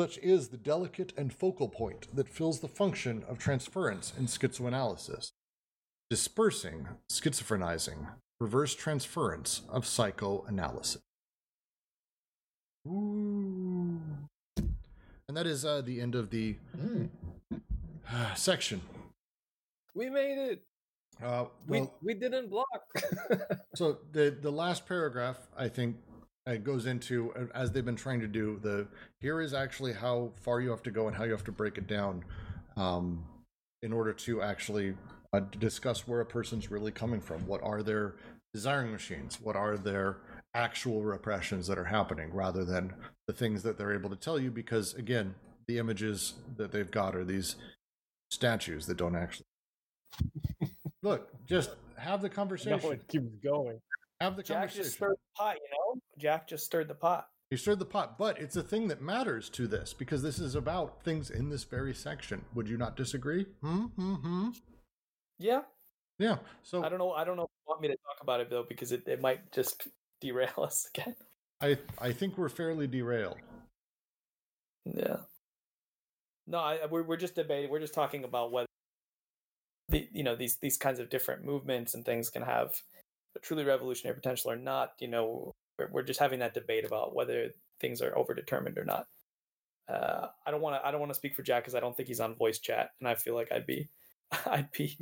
Such is the delicate and focal point that fills the function of transference in schizoanalysis, dispersing, schizophrenizing, reverse transference of psychoanalysis. Ooh. And that is uh, the end of the uh, [sighs] section. We made it. Uh, We well, we didn't block. [laughs] so the the last paragraph, I think, uh, goes into uh, as they've been trying to do. The here is actually how far you have to go and how you have to break it down, um, in order to actually uh, discuss where a person's really coming from. What are their desiring machines? What are their actual repressions that are happening rather than the things that they're able to tell you because again the images that they've got are these statues that don't actually [laughs] look just have the conversation. No, it keeps going. have the jack conversation. just stirred the pot you know? Jack just stirred the pot. You stirred the pot but it's a thing that matters to this because this is about things in this very section. Would you not disagree? Hmm? Hmm, hmm. yeah. Yeah so i don't know i don't know if you want me to talk about it though because it, it might just derail us [laughs] again i i think we're fairly derailed Yeah. No, I, we're we're just debating. We're just talking about whether the you know these these kinds of different movements and things can have a truly revolutionary potential or not. You know, we're we're just having that debate about whether things are overdetermined or not. Uh, I don't want to I don't want to speak for Jack because I don't think he's on voice chat, and I feel like I'd be [laughs] I'd be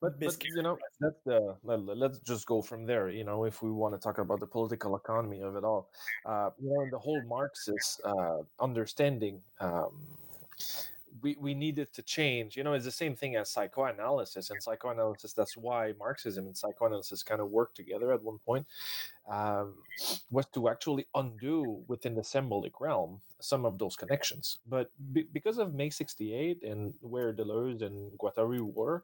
But, but you know that's the let- let's just go from there you know if we want to talk about the political economy of it all. Uh you know in the whole marxist uh understanding um we, we needed to change you know it's the same thing as psychoanalysis and psychoanalysis that's why marxism and psychoanalysis kind of worked together at one point um, was to actually undo within the symbolic realm some of those connections but be, because of may 68 and where deleuze and guattari were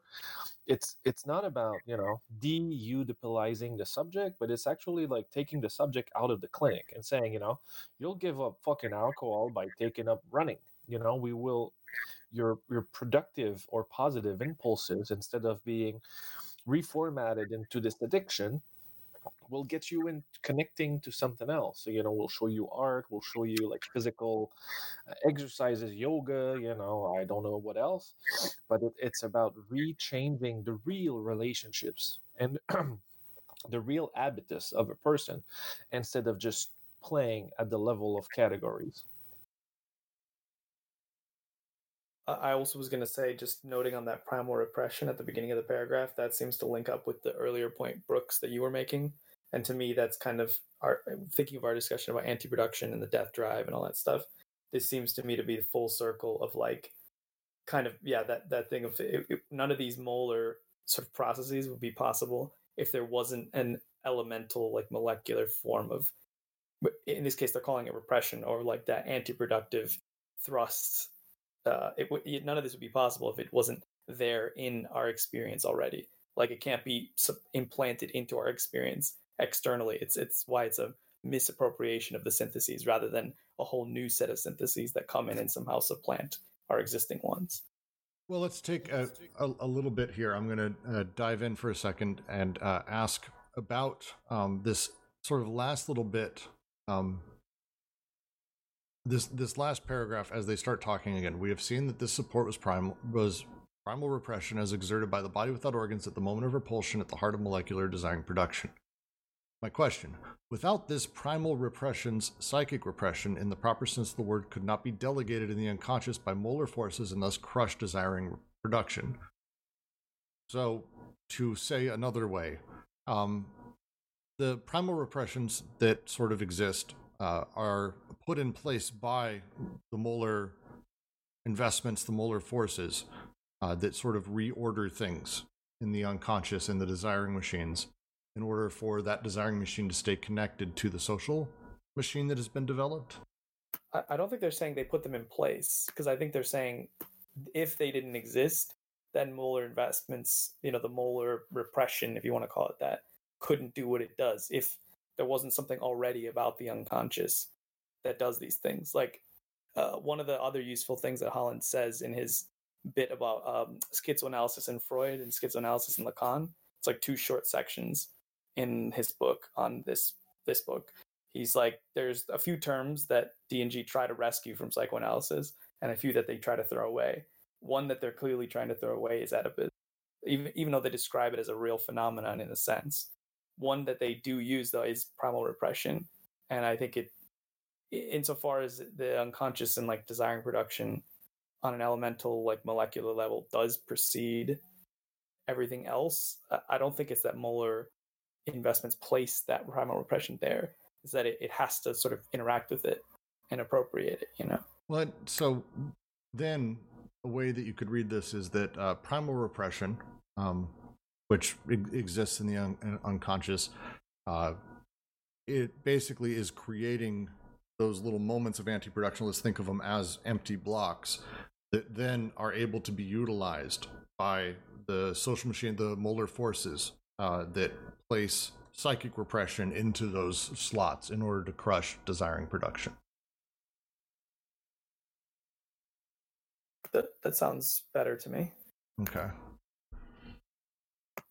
it's it's not about you know de-oedipalizing the subject but it's actually like taking the subject out of the clinic and saying you know you'll give up fucking alcohol by taking up running you know we will your your productive or positive impulses instead of being reformatted into this addiction will get you in connecting to something else. So, you know, we'll show you art, we'll show you like physical uh, exercises, yoga, you know, I don't know what else, but it, it's about rechanging the real relationships and [clears throat] the real habitus of a person instead of just playing at the level of categories. I also was going to say, just noting on that primal repression at the beginning of the paragraph, that seems to link up with the earlier point, Brooks, that you were making. And to me, that's kind of our thinking of our discussion about anti production and the death drive and all that stuff. This seems to me to be the full circle of like, kind of, yeah, that, that thing of it, it, none of these molar sort of processes would be possible if there wasn't an elemental, like molecular form of, in this case, they're calling it repression or like that anti productive thrusts uh, it would none of this would be possible if it wasn't there in our experience already. Like it can't be implanted into our experience externally. It's it's why it's a misappropriation of the syntheses rather than a whole new set of syntheses that come in and somehow supplant our existing ones. Well, let's take a, a, a little bit here. I'm going to uh, dive in for a second and uh, ask about um, this sort of last little bit um, this this last paragraph as they start talking again we have seen that this support was primal was primal repression as exerted by the body without organs at the moment of repulsion at the heart of molecular desiring production. My question without this primal repression's psychic repression in the proper sense of the word could not be delegated in the unconscious by molar forces and thus crush desiring production. So to say another way um, the primal repressions that sort of exist uh, are put in place by the molar investments, the molar forces uh, that sort of reorder things in the unconscious and the desiring machines in order for that desiring machine to stay connected to the social machine that has been developed? I don't think they're saying they put them in place because I think they're saying if they didn't exist, then molar investments, you know, the molar repression, if you want to call it that, couldn't do what it does. If there wasn't something already about the unconscious that does these things. Like uh, one of the other useful things that Holland says in his bit about um, schizoanalysis and Freud and schizoanalysis and Lacan. It's like two short sections in his book on this this book. He's like, there's a few terms that D and G try to rescue from psychoanalysis, and a few that they try to throw away. One that they're clearly trying to throw away is Oedipus, even even though they describe it as a real phenomenon in a sense. One that they do use though is primal repression, and I think it, insofar as the unconscious and like desiring production on an elemental like molecular level does precede everything else. I don't think it's that molar investments place that primal repression there. Is that it, it has to sort of interact with it and appropriate it, you know? Well, so then a way that you could read this is that uh, primal repression, um, which exists in the un- unconscious, uh, it basically is creating those little moments of anti-production. Let's think of them as empty blocks that then are able to be utilized by the social machine, the molar forces uh, that place psychic repression into those slots in order to crush desiring production. That that sounds better to me. Okay.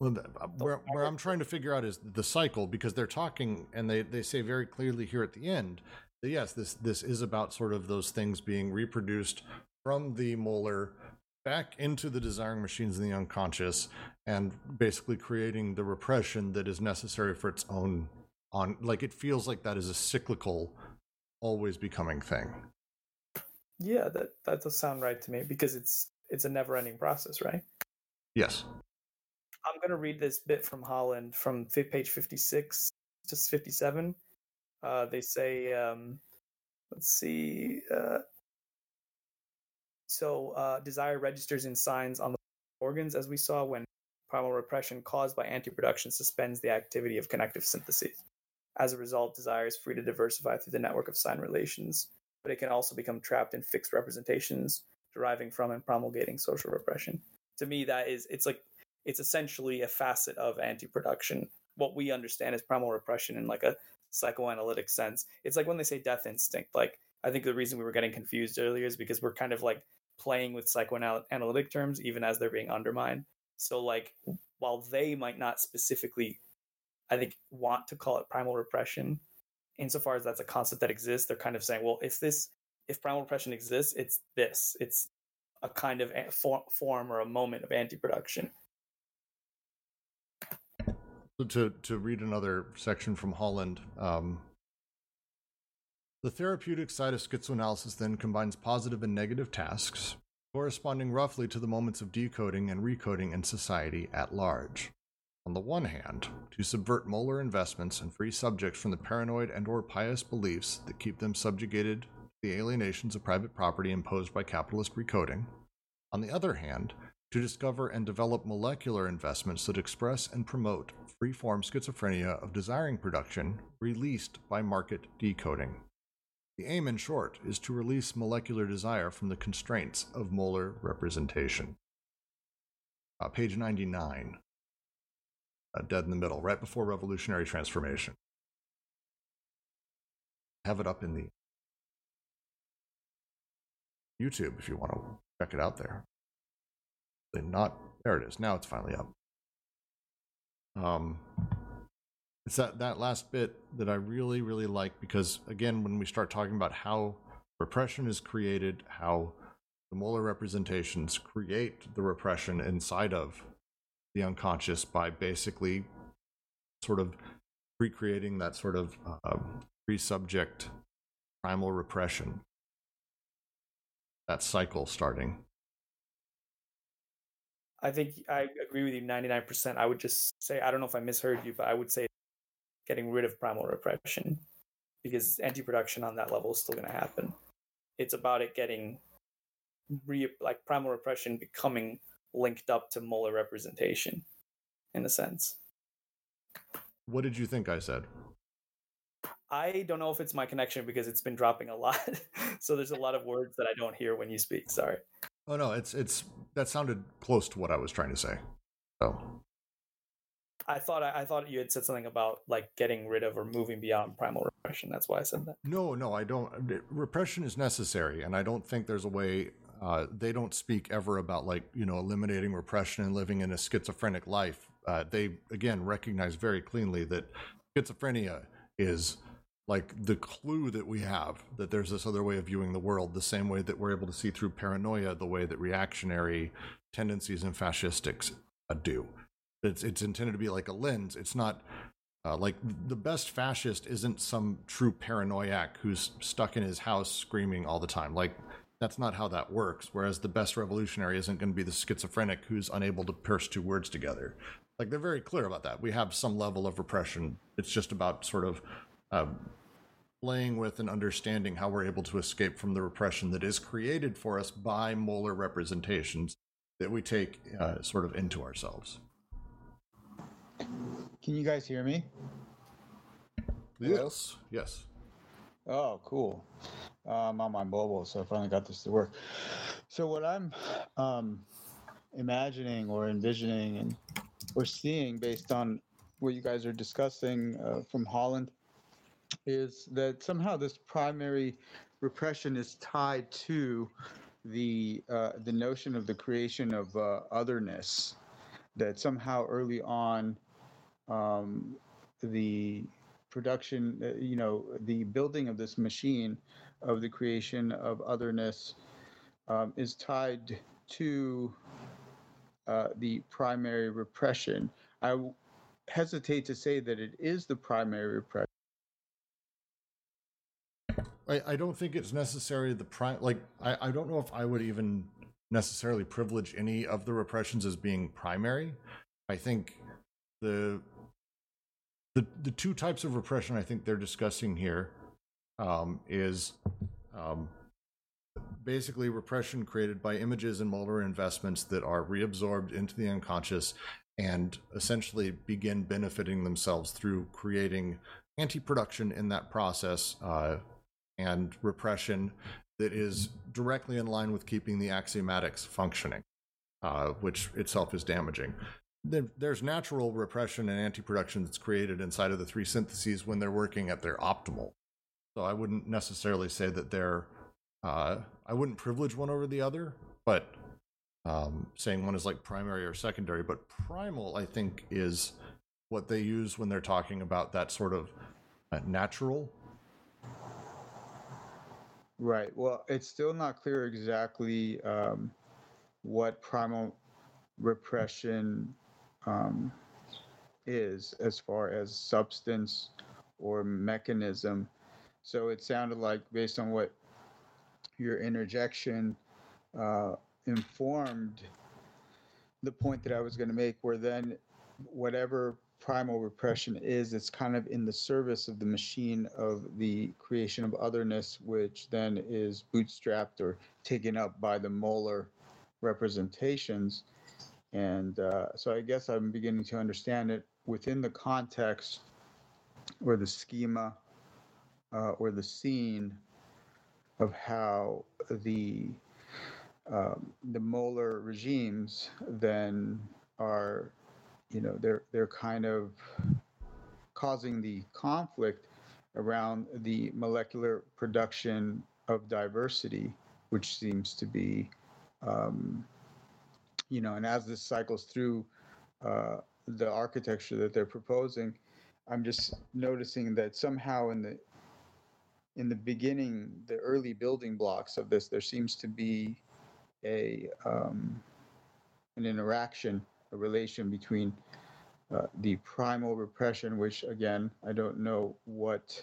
Well, uh, where, where I'm trying to figure out is the cycle because they're talking and they, they say very clearly here at the end that yes, this this is about sort of those things being reproduced from the molar back into the desiring machines in the unconscious and basically creating the repression that is necessary for its own on like it feels like that is a cyclical always becoming thing. Yeah that that does sound right to me because it's it's a never ending process right? Yes I'm going to read this bit from Holland from page 56 to 57. Uh, they say, um, let's see. Uh, so, uh, desire registers in signs on the organs, as we saw when primal repression caused by anti-production suspends the activity of connective syntheses. As a result, desire is free to diversify through the network of sign relations, but it can also become trapped in fixed representations deriving from and promulgating social repression. To me, that is, it's like it's essentially a facet of anti-production what we understand as primal repression in like a psychoanalytic sense it's like when they say death instinct like i think the reason we were getting confused earlier is because we're kind of like playing with psychoanalytic terms even as they're being undermined so like while they might not specifically I think, want to call it primal repression. Insofar as that's a concept that exists, they're kind of saying, well, if this, if primal repression exists, it's this. It's a kind of form or a moment of anti-production. To to read another section from Holland, um, the therapeutic side of schizoanalysis then combines positive and negative tasks, corresponding roughly to the moments of decoding and recoding in society at large. On the one hand, to subvert molar investments and free subjects from the paranoid and or pious beliefs that keep them subjugated to the alienations of private property imposed by capitalist recoding. On the other hand, to discover and develop molecular investments that express and promote free-form schizophrenia of desiring production released by market decoding. The aim, in short, is to release molecular desire from the constraints of molar representation. Uh, page 99 uh, dead in the middle, right before revolutionary transformation. Have it up in the YouTube if you want to check it out there. Not there it is. Now it's finally up. Um, it's that that last bit that I really really like because again, when we start talking about how repression is created, how the molar representations create the repression inside of the unconscious by basically sort of recreating that sort of uh, pre-subject primal repression that cycle starting i think i agree with you 99% i would just say i don't know if i misheard you but i would say getting rid of primal repression because anti-production on that level is still going to happen it's about it getting re like primal repression becoming linked up to molar representation in a sense. What did you think I said? I don't know if it's my connection because it's been dropping a lot. [laughs] so there's a lot of words that I don't hear when you speak. Sorry. Oh no, it's it's that sounded close to what I was trying to say. So I thought I, I, thought you had said something about like getting rid of or moving beyond primal repression. That's why I said that. No, no, I don't. Repression is necessary, and I don't think there's a way uh, they don't speak ever about like you know eliminating repression and living in a schizophrenic life. Uh, they again recognize very cleanly that schizophrenia is like the clue that we have that there's this other way of viewing the world, the same way that we're able to see through paranoia, the way that reactionary tendencies and fascistics do. It's it's intended to be like a lens. It's not uh, like the best fascist isn't some true paranoiac who's stuck in his house screaming all the time. Like that's not how that works. Whereas the best revolutionary isn't going to be the schizophrenic who's unable to pierce two words together. Like they're very clear about that. We have some level of repression. It's just about sort of playing with and understanding how we're able to escape from the repression that is created for us by molar representations that we take uh, sort of into ourselves. Can you guys hear me? Yes. Yes. Oh, cool. I'm on my mobile, so I finally got this to work. So what I'm um, imagining or envisioning and or seeing based on what you guys are discussing uh, from Holland is that somehow this primary repression is tied to the uh, the notion of the creation of uh, otherness. That somehow early on, um, the production, uh, you know, the building of this machine of the creation of otherness um, is tied to uh, the primary repression. I hesitate to say that it is the primary repression. I, I don't think it's necessarily the prime. Like, I, I don't know if I would even necessarily privilege any of the repressions as being primary. I think the the the two types of repression I think they're discussing here um, is um, basically repression created by images and molar investments that are reabsorbed into the unconscious and essentially begin benefiting themselves through creating anti-production in that process uh, and repression that is directly in line with keeping the axiomatics functioning, uh, which itself is damaging there's natural repression and anti-production that's created inside of the three syntheses when they're working at their optimal. So I wouldn't necessarily say that they're, uh, I wouldn't privilege one over the other, but um, saying one is like primary or secondary. But primal, I think, is what they use when they're talking about that sort of uh, natural? Right. Well, it's still not clear exactly um, what primal repression um, is as far as substance or mechanism. So it sounded like, based on what your interjection uh, informed the point that I was going to make, where then whatever primal repression is, it's kind of in the service of the machine of the creation of otherness, which then is bootstrapped or taken up by the molar representations. And uh, so I guess I'm beginning to understand it within the context or the schema uh, or the scene of how the um, the molar regimes then are, you know, they're they're kind of causing the conflict around the molecular production of diversity, which seems to be, um, you know, and as this cycles through uh, the architecture that they're proposing, I'm just noticing that somehow in the in the beginning, the early building blocks of this, there seems to be a um, an interaction, a relation between uh, the primal repression, which again I don't know what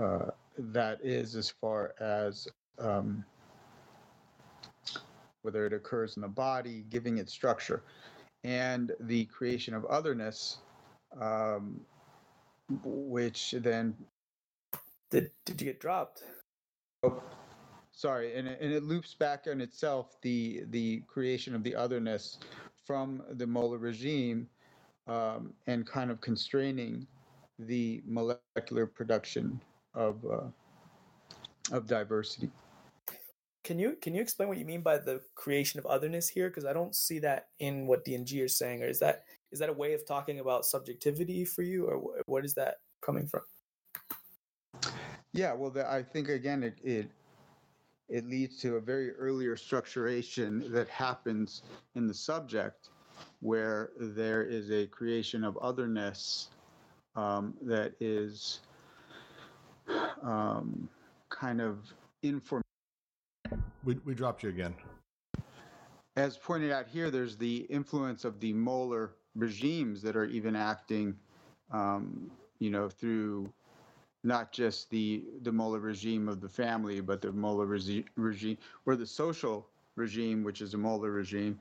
uh, that is as far as um, whether it occurs in the body, giving it structure, and the creation of otherness, um, which then did did you get dropped? Oh, sorry, and it, and it loops back on itself the the creation of the otherness from the molar regime, um, and kind of constraining the molecular production of uh, of diversity. Can you can you explain what you mean by the creation of otherness here? Because I don't see that in what D&G are saying. Or is that is that a way of talking about subjectivity for you, or what is that coming from? Yeah, well, the, I think again it, it it leads to a very earlier structuration that happens in the subject, where there is a creation of otherness um, that is um, kind of inform. We we dropped you again. As pointed out here, there's the influence of the molar regimes that are even acting, um, you know, through not just the the molar regime of the family, but the molar regi- regime or the social regime, which is a molar regime,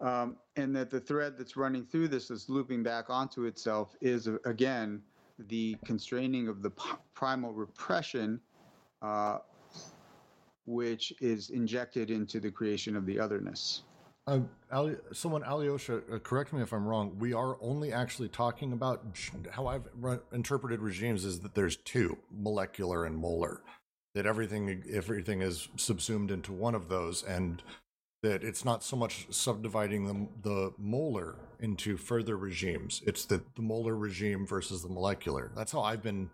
um, and that the thread that's running through this is looping back onto itself is again the constraining of the p- primal repression, uh, which is injected into the creation of the otherness. Uh, Ali, someone, Alyosha, uh, correct me if I'm wrong. We are only actually talking about how I've re- interpreted regimes is that there's two, molecular and molar. That everything everything is subsumed into one of those, and that it's not so much subdividing the the molar into further regimes. It's the, the molar regime versus the molecular. That's how I've been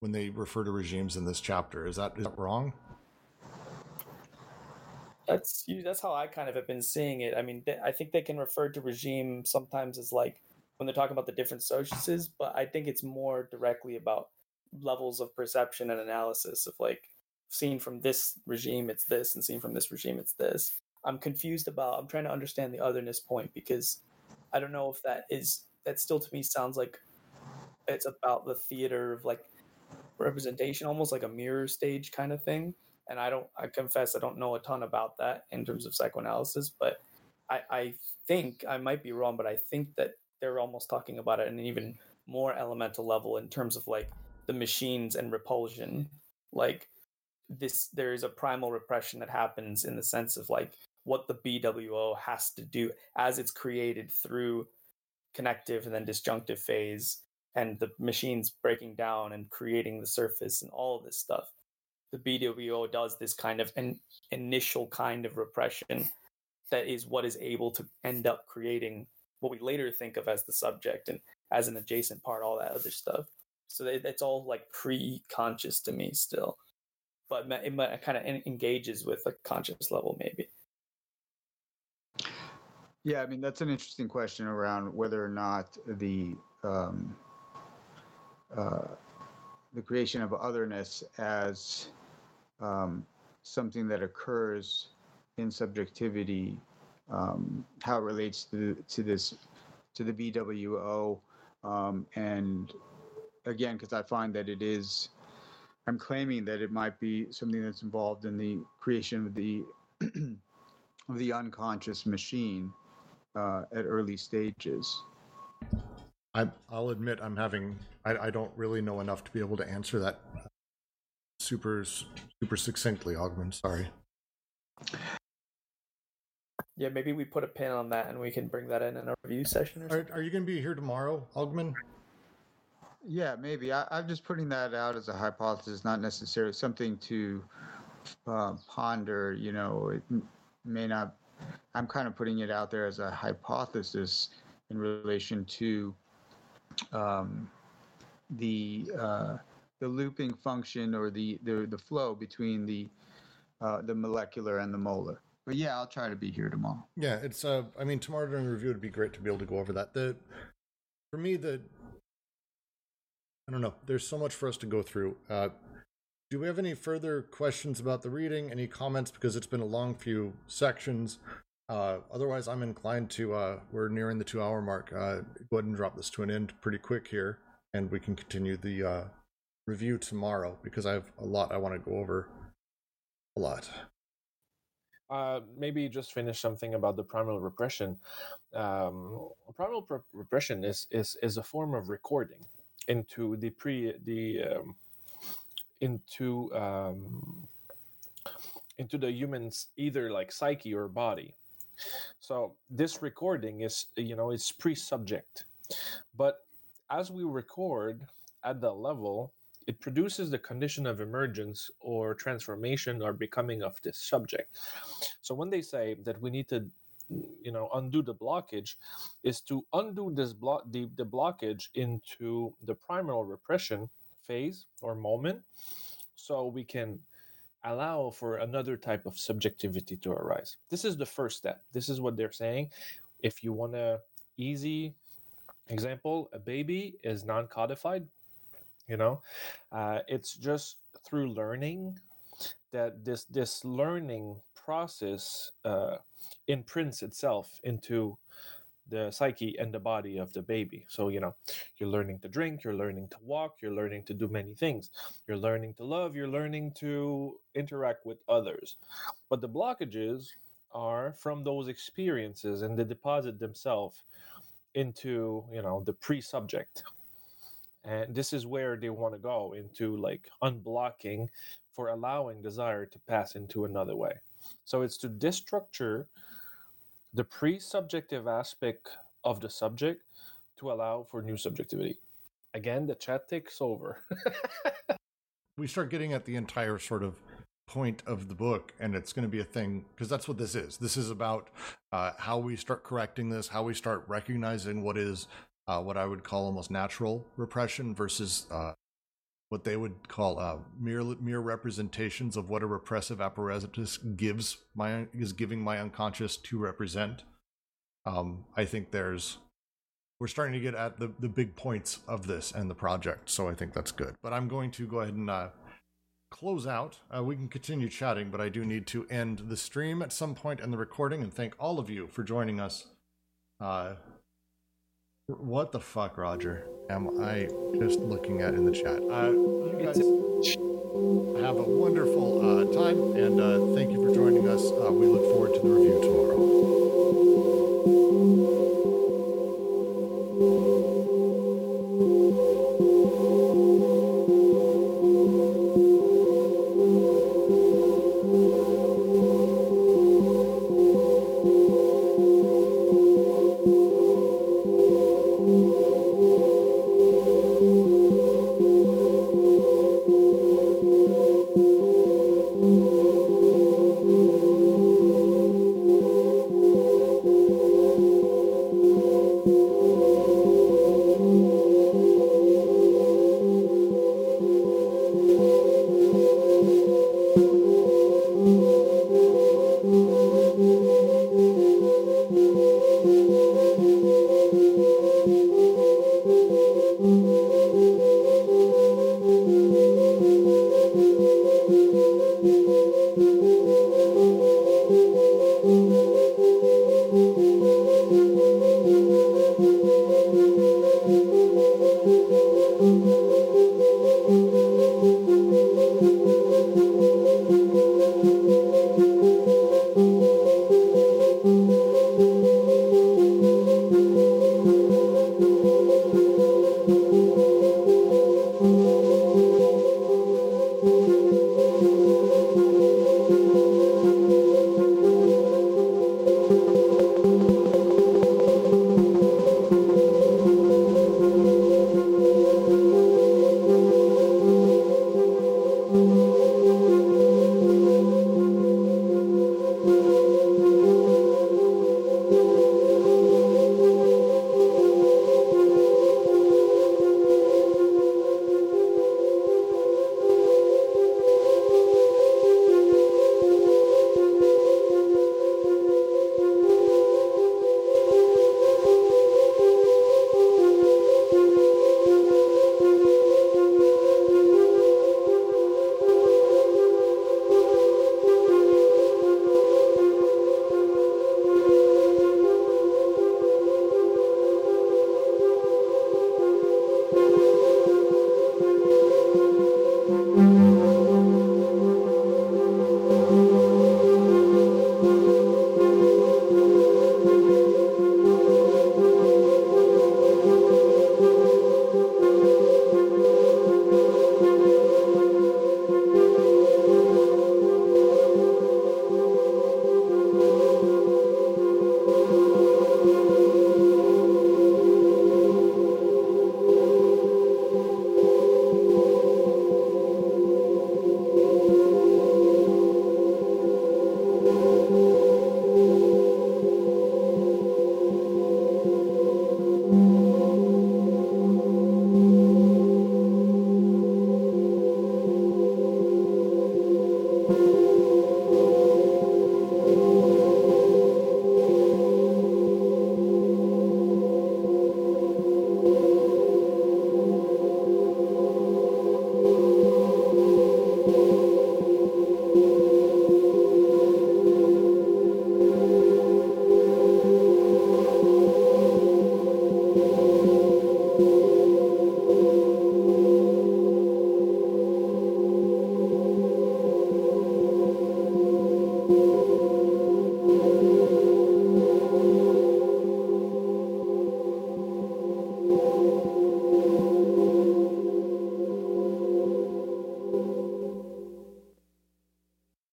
when they refer to regimes in this chapter. Is that is that wrong? That's that's how I kind of have been seeing it. I mean, I think they can refer to regime sometimes as like when they're talking about the different sociuses, but I think it's more directly about levels of perception and analysis of like seen from this regime it's this and seen from this regime it's this. I'm confused about I'm trying to understand the otherness point because I don't know if that is that still to me sounds like it's about the theater of like representation almost like a mirror stage kind of thing and I don't I confess I don't know a ton about that in terms of psychoanalysis, but I, I think I might be wrong, but I think that they're almost talking about it at an even more elemental level in terms of like the machines and repulsion. Like this there is a primal repression that happens in the sense of like what the BWO has to do as it's created through connective and then disjunctive phase and the machines breaking down and creating the surface and all of this stuff the BWO does this kind of an initial kind of repression that is what is able to end up creating what we later think of as the subject and as an adjacent part, all that other stuff. So it's all like pre-conscious to me still, but it kind of engages with a conscious level maybe. Yeah, I mean that's an interesting question around whether or not the um, uh, the creation of otherness as um, something that occurs in subjectivity, um, how it relates to to this to the BWO, um, and again, because I find that it is, I'm claiming that it might be something that's involved in the creation of the [clears throat] of the unconscious machine uh, at early stages. I, I'll admit I'm having I, I don't really know enough to be able to answer that super super succinctly, Augment. Sorry. Yeah, maybe we put a pin on that and we can bring that in in a review session or Are, something. are you going to be here tomorrow, Augment? Yeah, maybe. I, I'm just putting that out as a hypothesis, not necessarily something to uh, ponder. You know, it may not. I'm kind of putting it out there as a hypothesis in relation to um, the uh, the looping function or the the, the flow between the uh, the molecular and the molar. But yeah, I'll try to be here tomorrow. Yeah, it's uh I mean tomorrow during review would be great to be able to go over that. The for me the I don't know, there's so much for us to go through. Uh do we have any further questions about the reading? Any comments because it's been a long few sections. Uh otherwise I'm inclined to uh we're nearing the 2 hour mark. Uh go ahead and drop this to an end pretty quick here and we can continue the uh review tomorrow because I have a lot I want to go over. A lot. Uh, maybe just finish something about the primal repression. Um, primal pre- repression is, is is a form of recording into the pre the um, into um, into the human's either like psyche or body. So this recording is you know it's pre-subject, but as we record at that level, it produces the condition of emergence or transformation or becoming of this subject. So when they say that we need to, you know, undo the blockage, is to undo this block the, the blockage into the primal repression phase or moment, so we can allow for another type of subjectivity to arise. This is the first step. This is what they're saying. If you want a easy example, a baby is non-codified. You know, uh, it's just through learning that this this learning process uh, imprints itself into the psyche and the body of the baby. So you know, you're learning to drink, you're learning to walk, you're learning to do many things. You're learning to love, you're learning to interact with others. But the blockages are from those experiences and they deposit themselves into you know the pre-subject and this is where they want to go into like unblocking for allowing desire to pass into another way. So it's to destructure the pre-subjective aspect of the subject to allow for new subjectivity. Again the chat takes over. [laughs] We start getting at the entire sort of point of the book and it's going to be a thing because that's what this is. This is about uh, how we start correcting this how we start recognizing what is uh, what i would call almost natural repression versus uh, what they would call uh, mere mere representations of what a repressive apparatus gives my is giving my unconscious to represent um, i think there's we're starting to get at the, the big points of this and the project so i think that's good but i'm going to go ahead and uh, close out. Uh, we can continue chatting, but I do need to end the stream at some point and the recording and thank all of you for joining us. Uh, what the fuck, Roger? Am I just looking at in the chat? Uh, you guys have a wonderful uh, time and uh, thank you for joining us. Uh, we look forward to the review tomorrow.